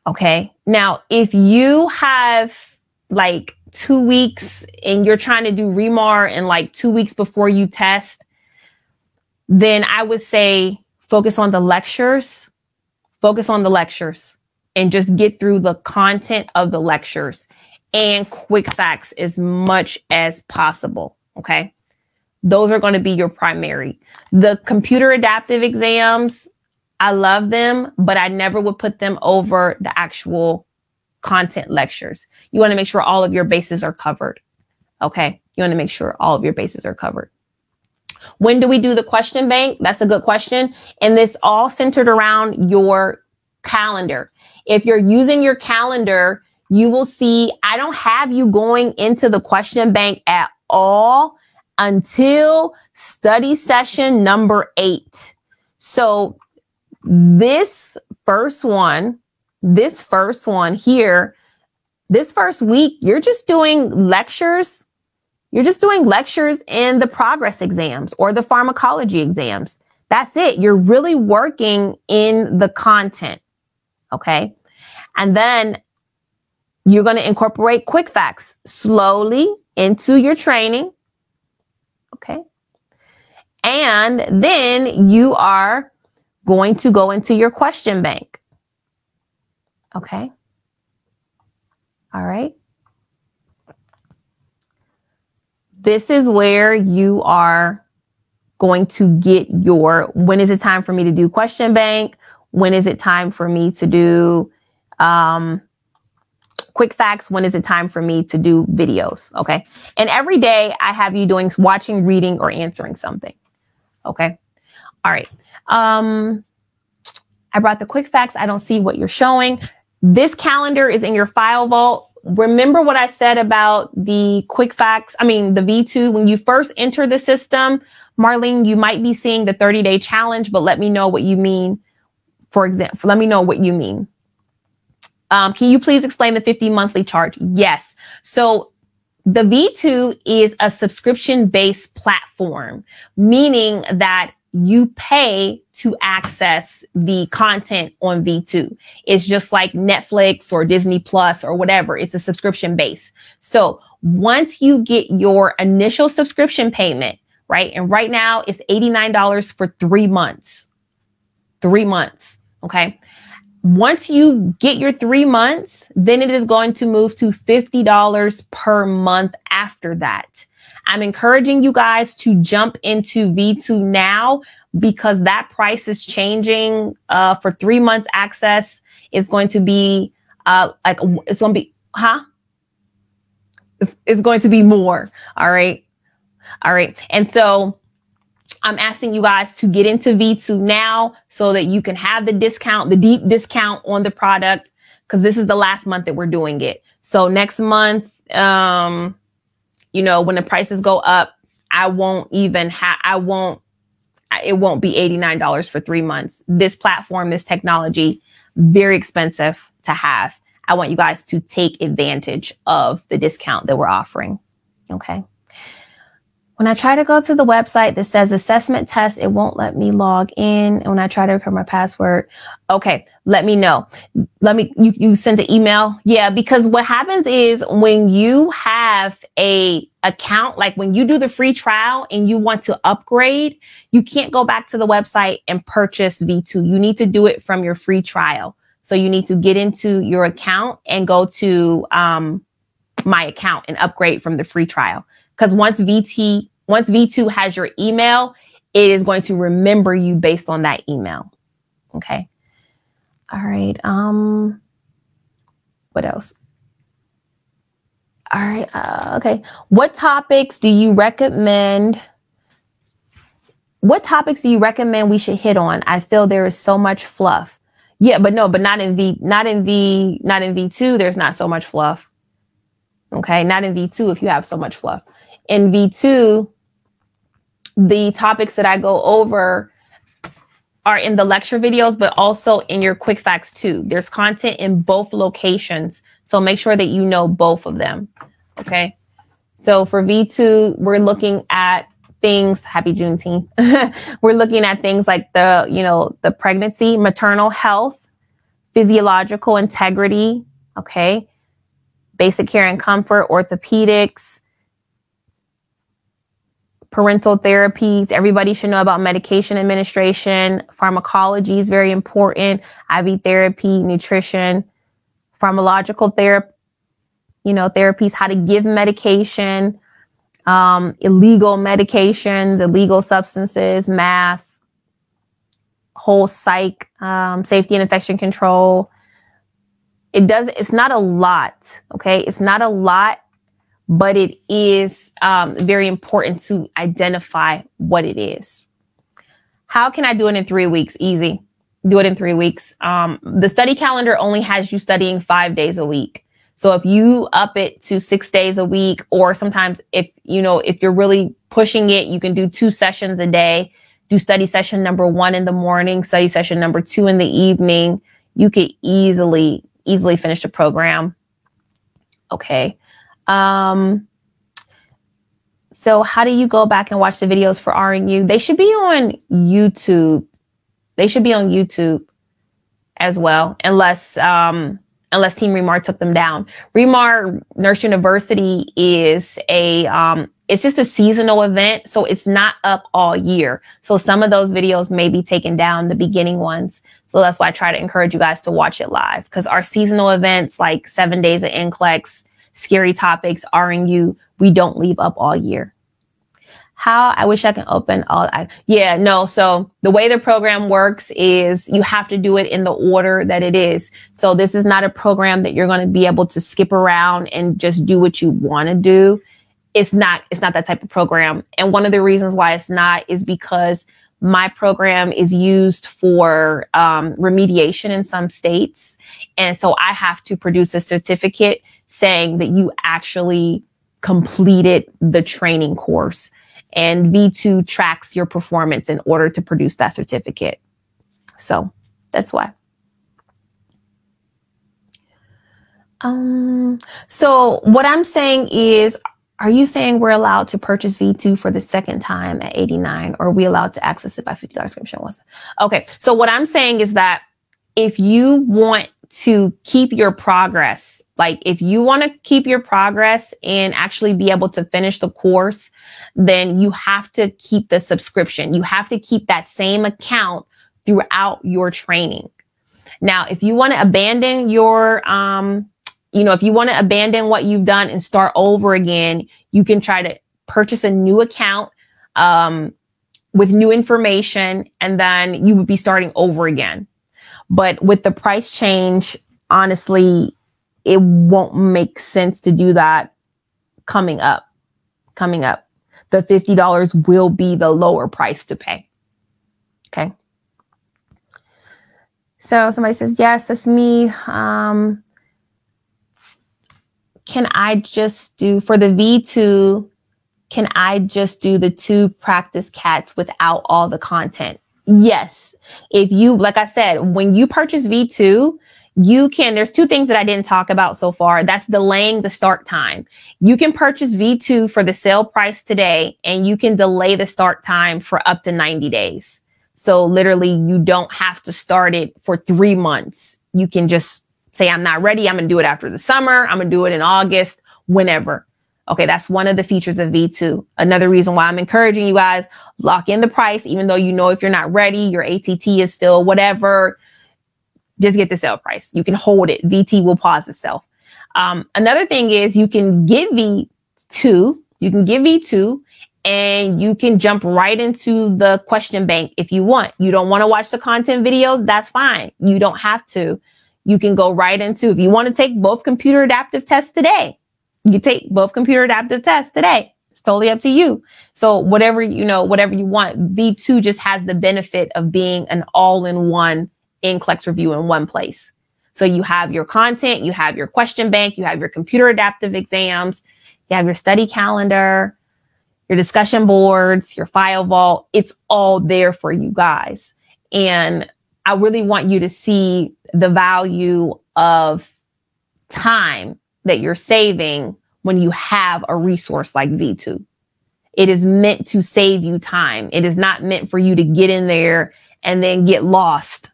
Okay. Now, if you have like two weeks and you're trying to do ReMar in like two weeks before you test, then I would say focus on the lectures, focus on the lectures and just get through the content of the lectures and quick facts as much as possible. Okay. Those are going to be your primary. The computer adaptive exams, I love them, but I never would put them over the actual content lectures. You want to make sure all of your bases are covered. Okay. You want to make sure all of your bases are covered. When do we do the question bank? That's a good question. And this all centered around your calendar. If you're using your calendar, you will see I don't have you going into the question bank at all until study session number eight. So this first one, this first one here, this first week, you're just doing lectures. You're just doing lectures in the progress exams or the pharmacology exams. That's it. You're really working in the content. Okay. And then you're going to incorporate quick facts slowly into your training. Okay. And then you are going to go into your question bank. Okay. All right. This is where you are going to get your when is it time for me to do question bank? When is it time for me to do um, quick facts when is it time for me to do videos okay and every day i have you doing watching reading or answering something okay all right um i brought the quick facts. I don't see what you're showing. This calendar is in your file vault. Remember what i said about the quick facts? I mean the v2 when you first enter the system marlene you might be seeing the 30 day challenge but let me know what you mean. For example let me know what you mean. Um, can you please explain the 50 monthly charge? Yes. So the V2 is a subscription based platform, meaning that you pay to access the content on V2. It's just like Netflix or Disney Plus or whatever. It's a subscription base. So once you get your initial subscription payment, right? And right now it's $89 for three months. Three months. Okay. Once you get your three months, then it is going to move to $50 per month after that. I'm encouraging you guys to jump into V2 now because that price is changing uh, for three months access. It's going to be uh, like, it's going to be, huh? It's going to be more. All right. All right. And so I'm asking you guys to get into V2 now so that you can have the discount, the deep discount on the product, because this is the last month that we're doing it. So next month, um, you know, when the prices go up, I won't even have, I won't, it won't be $89 for three months. This platform, this technology, very expensive to have. I want you guys to take advantage of the discount that we're offering. Okay. When I try to go to the website that says assessment test, it won't let me log in. And when I try to record my password, okay, let me know. Let me, you, you send an email. Yeah, because what happens is when you have a account, like when you do the free trial and you want to upgrade, you can't go back to the website and purchase V2. You need to do it from your free trial. So you need to get into your account and go to, um, my account and upgrade from the free trial. Because once V2 once V2 has your email, it is going to remember you based on that email. Okay. All right. Um, what else? All right. Uh, okay. What topics do you recommend? What topics do you recommend we should hit on? I feel there is so much fluff. Yeah, but no, but not in V, not in V, not in V2. There's not so much fluff. Okay. Not in V2 if you have so much fluff. In V2, the topics that I go over are in the lecture videos, but also in your quick facts too. There's content in both locations. So make sure that you know both of them. Okay. So for V2, we're looking at things, happy Juneteenth. <laughs> we're looking at things like the, you know, the pregnancy, maternal health, physiological integrity. Okay. Basic care and comfort, orthopedics, parenteral therapies. Everybody should know about medication administration. Pharmacology is very important. IV therapy, nutrition, pharmacological therapy, you know, therapies, how to give medication, um, illegal medications, illegal substances, math, whole psych, um, safety and infection control. It does, it's not a lot. Okay. It's not a lot but it is um, very important to identify what it is. How can I do it in three weeks? Easy. Do it in three weeks. Um, the study calendar only has you studying five days a week. So if you up it to six days a week, or sometimes if, you know, if you're really pushing it, you can do two sessions a day, do study session number one in the morning, study session number two in the evening. You could easily, easily finish the program. Okay. Um, so how do you go back and watch the videos for RNU? They should be on YouTube. They should be on YouTube as well, unless um, unless Team ReMar took them down. ReMar Nurse University is a um, it's just a seasonal event, so it's not up all year. So some of those videos may be taken down, the beginning ones. So that's why I try to encourage you guys to watch it live because our seasonal events like seven days of NCLEX, scary topics, RNU, we don't leave up all year. How I wish I can open all I yeah, no. So the way the program works is you have to do it in the order that it is. So this is not a program that you're going to be able to skip around and just do what you want to do. It's not it's not that type of program. And one of the reasons why it's not is because my program is used for um, remediation in some states. And so I have to produce a certificate saying that you actually completed the training course. And V2 tracks your performance in order to produce that certificate. So that's why. Um, so what I'm saying is, are you saying we're allowed to purchase V2 for the second time at 89 or are we allowed to access it by $50 subscription? Okay. So what I'm saying is that if you want to keep your progress. Like if you want to keep your progress and actually be able to finish the course, then you have to keep the subscription. You have to keep that same account throughout your training. Now, if you want to abandon your, um, you know, if you want to abandon what you've done and start over again, you can try to purchase a new account, um, with new information and then you would be starting over again. But with the price change, honestly, it won't make sense to do that coming up. Coming up. The $50 will be the lower price to pay. Okay. So somebody says, yes, that's me. Um, can I just do for the V2? Can I just do the two practice cats without all the content? Yes. If you, like I said, when you purchase V2, you can, there's two things that I didn't talk about so far. That's delaying the start time. You can purchase V2 for the sale price today and you can delay the start time for up to 90 days. So literally you don't have to start it for three months. You can just say, I'm not ready. I'm going to do it after the summer. I'm going to do it in August, whenever. Okay. That's one of the features of V2. Another reason why I'm encouraging you guys lock in the price, even though you know if you're not ready, your ATT is still whatever just get the sale price. You can hold it. V2 will pause itself. Um, another thing is you can get V2, you can give V2 and you can jump right into the question bank if you want. You don't want to watch the content videos. That's fine. You don't have to. You can go right into, if you want to take both computer adaptive tests today, you take both computer adaptive tests today. It's totally up to you. So whatever, you know, whatever you want, V2 just has the benefit of being an all in one NCLEX review in one place. So you have your content, you have your question bank, you have your computer adaptive exams, you have your study calendar, your discussion boards, your file vault. It's all there for you guys. And I really want you to see the value of time that you're saving when you have a resource like V2. It is meant to save you time. It is not meant for you to get in there and then get lost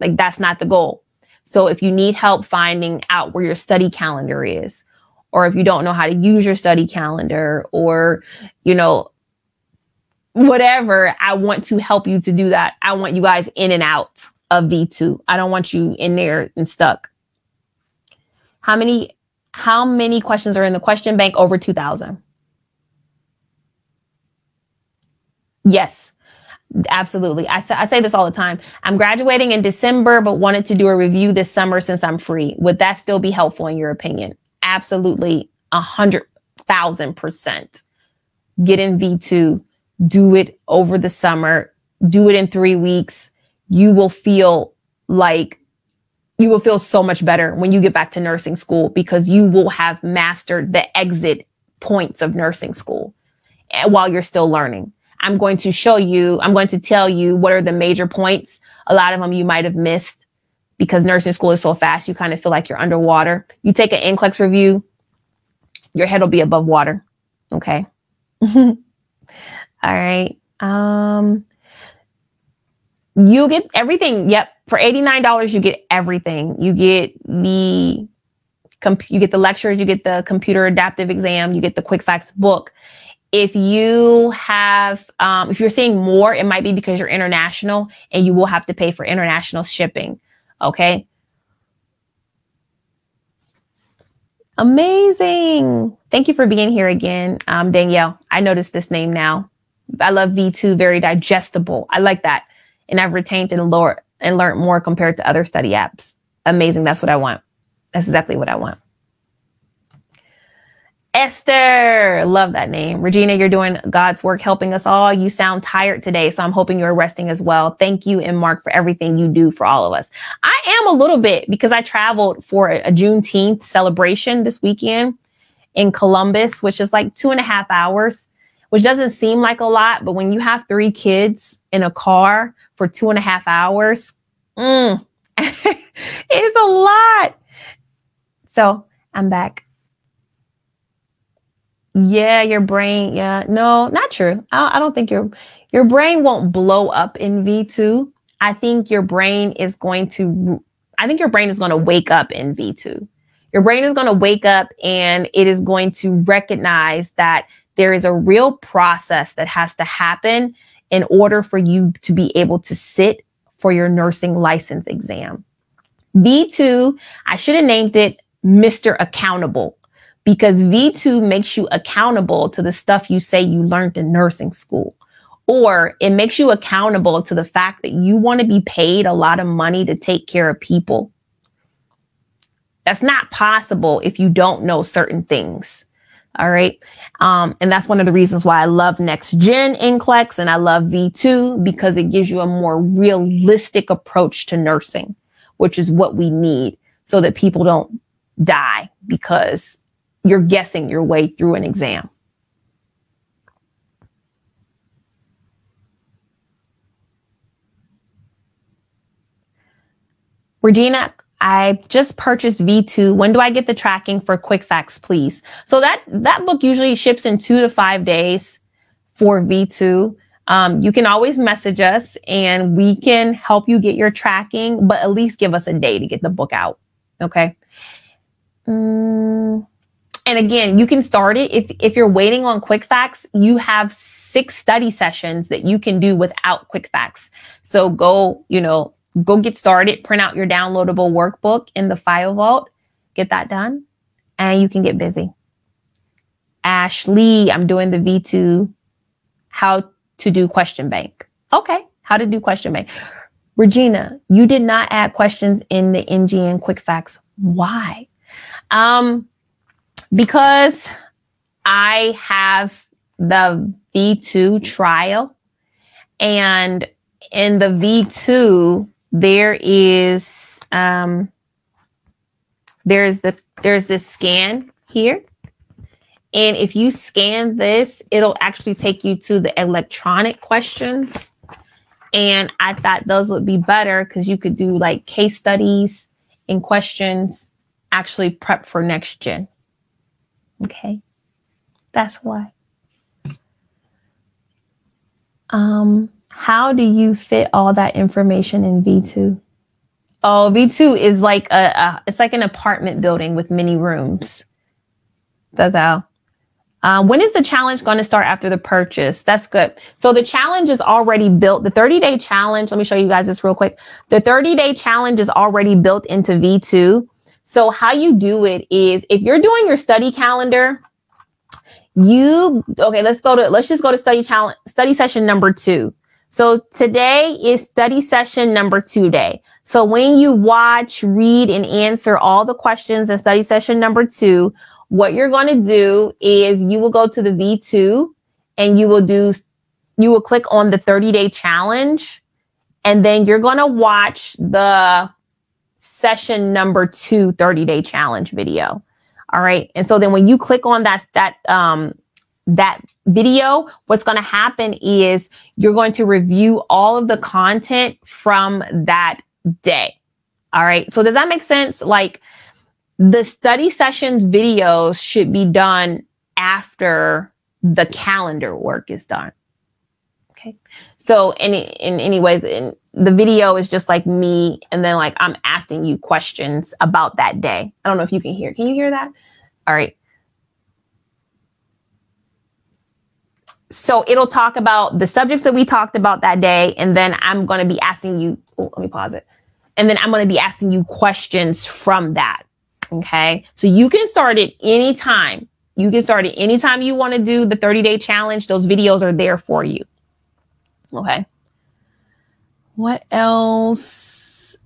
like that's not the goal. So if you need help finding out where your study calendar is, or if you don't know how to use your study calendar, or, you know, whatever, I want to help you to do that. I want you guys in and out of V2. I don't want you in there and stuck. How many how many questions are in the question bank over 2000? Yes. Absolutely. I, I say this all the time. I'm graduating in December, but wanted to do a review this summer since I'm free. Would that still be helpful in your opinion? Absolutely. A hundred thousand percent. Get in V2, do it over the summer, do it in three weeks. You will feel like you will feel so much better when you get back to nursing school because you will have mastered the exit points of nursing school eh, while you're still learning. I'm going to show you, I'm going to tell you what are the major points. A lot of them you might have missed because nursing school is so fast, you kind of feel like you're underwater. You take an NCLEX review, your head will be above water. Okay. <laughs> All right. Um, you get everything. Yep. For $89, you get everything. You get the, comp- you get the lectures, you get the computer adaptive exam, you get the quick facts book, if you have, um, if you're seeing more, it might be because you're international and you will have to pay for international shipping. Okay. Amazing. Thank you for being here again, um, Danielle. I noticed this name now. I love V2, very digestible. I like that. And I've retained and learned and learned more compared to other study apps. Amazing. That's what I want. That's exactly what I want. Esther, love that name. Regina, you're doing God's work helping us all. You sound tired today, so I'm hoping you're resting as well. Thank you and Mark for everything you do for all of us. I am a little bit because I traveled for a, a Juneteenth celebration this weekend in Columbus, which is like two and a half hours, which doesn't seem like a lot, but when you have three kids in a car for two and a half hours, mm, <laughs> it's a lot. So I'm back. Yeah, your brain. Yeah, no, not true. I, I don't think your your brain won't blow up in V2. I think your brain is going to. I think your brain is going to wake up in V2. Your brain is going to wake up and it is going to recognize that there is a real process that has to happen in order for you to be able to sit for your nursing license exam. V2, I should have named it Mr. Accountable because V2 makes you accountable to the stuff you say you learned in nursing school. Or it makes you accountable to the fact that you want to be paid a lot of money to take care of people. That's not possible if you don't know certain things. All right. Um, and that's one of the reasons why I love next gen NCLEX and I love V2 because it gives you a more realistic approach to nursing, which is what we need so that people don't die because you're guessing your way through an exam. Regina, I just purchased V2. When do I get the tracking for quick facts, please? So that, that book usually ships in two to five days for V2. Um, you can always message us and we can help you get your tracking, but at least give us a day to get the book out. Okay. Mm, and again, you can start it if, if you're waiting on quick facts, you have six study sessions that you can do without quick facts. So go, you know, go get started, print out your downloadable workbook in the file vault, get that done, and you can get busy. Ashley, I'm doing the V2 how to do question bank. Okay, how to do question bank. Regina, you did not add questions in the NGN quick facts. Why? Um, because I have the V2 trial and in the V2, there is, um, there's the, there's this scan here and if you scan this, it'll actually take you to the electronic questions. And I thought those would be better because you could do like case studies and questions actually prep for next gen. Okay. That's why. Um, how do you fit all that information in V2? Oh, V2 is like a, a it's like an apartment building with many rooms. That's how. Um, when is the challenge going to start after the purchase? That's good. So the challenge is already built. The 30 day challenge, let me show you guys this real quick. The 30 day challenge is already built into V2. So how you do it is if you're doing your study calendar, you, okay, let's go to, let's just go to study challenge, study session number two. So today is study session number two day. So when you watch, read, and answer all the questions in study session number two, what you're going to do is you will go to the V2 and you will do, you will click on the 30 day challenge and then you're going to watch the session number two 30 day challenge video. All right. And so then when you click on that, that, um, that video, what's going to happen is you're going to review all of the content from that day. All right. So does that make sense? Like the study sessions videos should be done after the calendar work is done. Okay. So in, in anyways, in, the video is just like me. And then like, I'm asking you questions about that day. I don't know if you can hear. Can you hear that? All right. So it'll talk about the subjects that we talked about that day. And then I'm going to be asking you, oh, let me pause it. And then I'm going to be asking you questions from that. Okay. So you can start it anytime. You can start it anytime you want to do the 30 day challenge. Those videos are there for you. Okay. What else?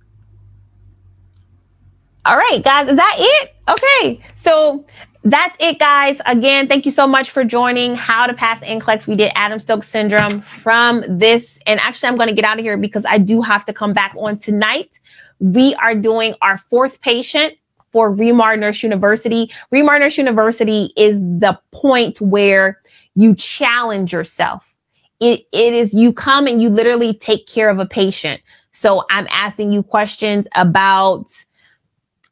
All right, guys. Is that it? Okay. So that's it, guys. Again, thank you so much for joining How to Pass NCLEX. We did Adam Stokes syndrome from this. And actually, I'm going to get out of here because I do have to come back on tonight. We are doing our fourth patient for ReMar Nurse University. ReMar Nurse University is the point where you challenge yourself. It, it is you come and you literally take care of a patient. So I'm asking you questions about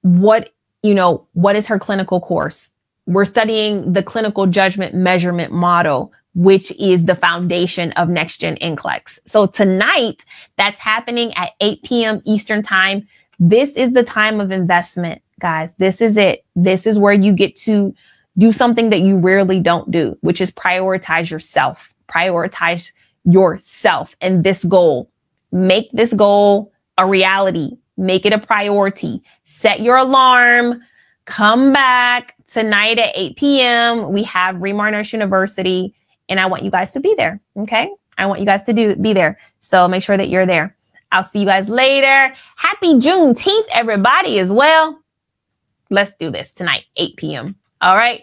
what, you know, what is her clinical course? We're studying the clinical judgment measurement model, which is the foundation of next gen NCLEX. So tonight that's happening at 8 p.m. Eastern time. This is the time of investment guys. This is it. This is where you get to do something that you rarely don't do, which is prioritize yourself, prioritize yourself and this goal. Make this goal a reality. Make it a priority. Set your alarm. Come back tonight at 8 p.m. We have ReMar Nurse University and I want you guys to be there. Okay. I want you guys to do be there. So make sure that you're there. I'll see you guys later. Happy Juneteenth, everybody, as well let's do this tonight, 8 p.m. All right.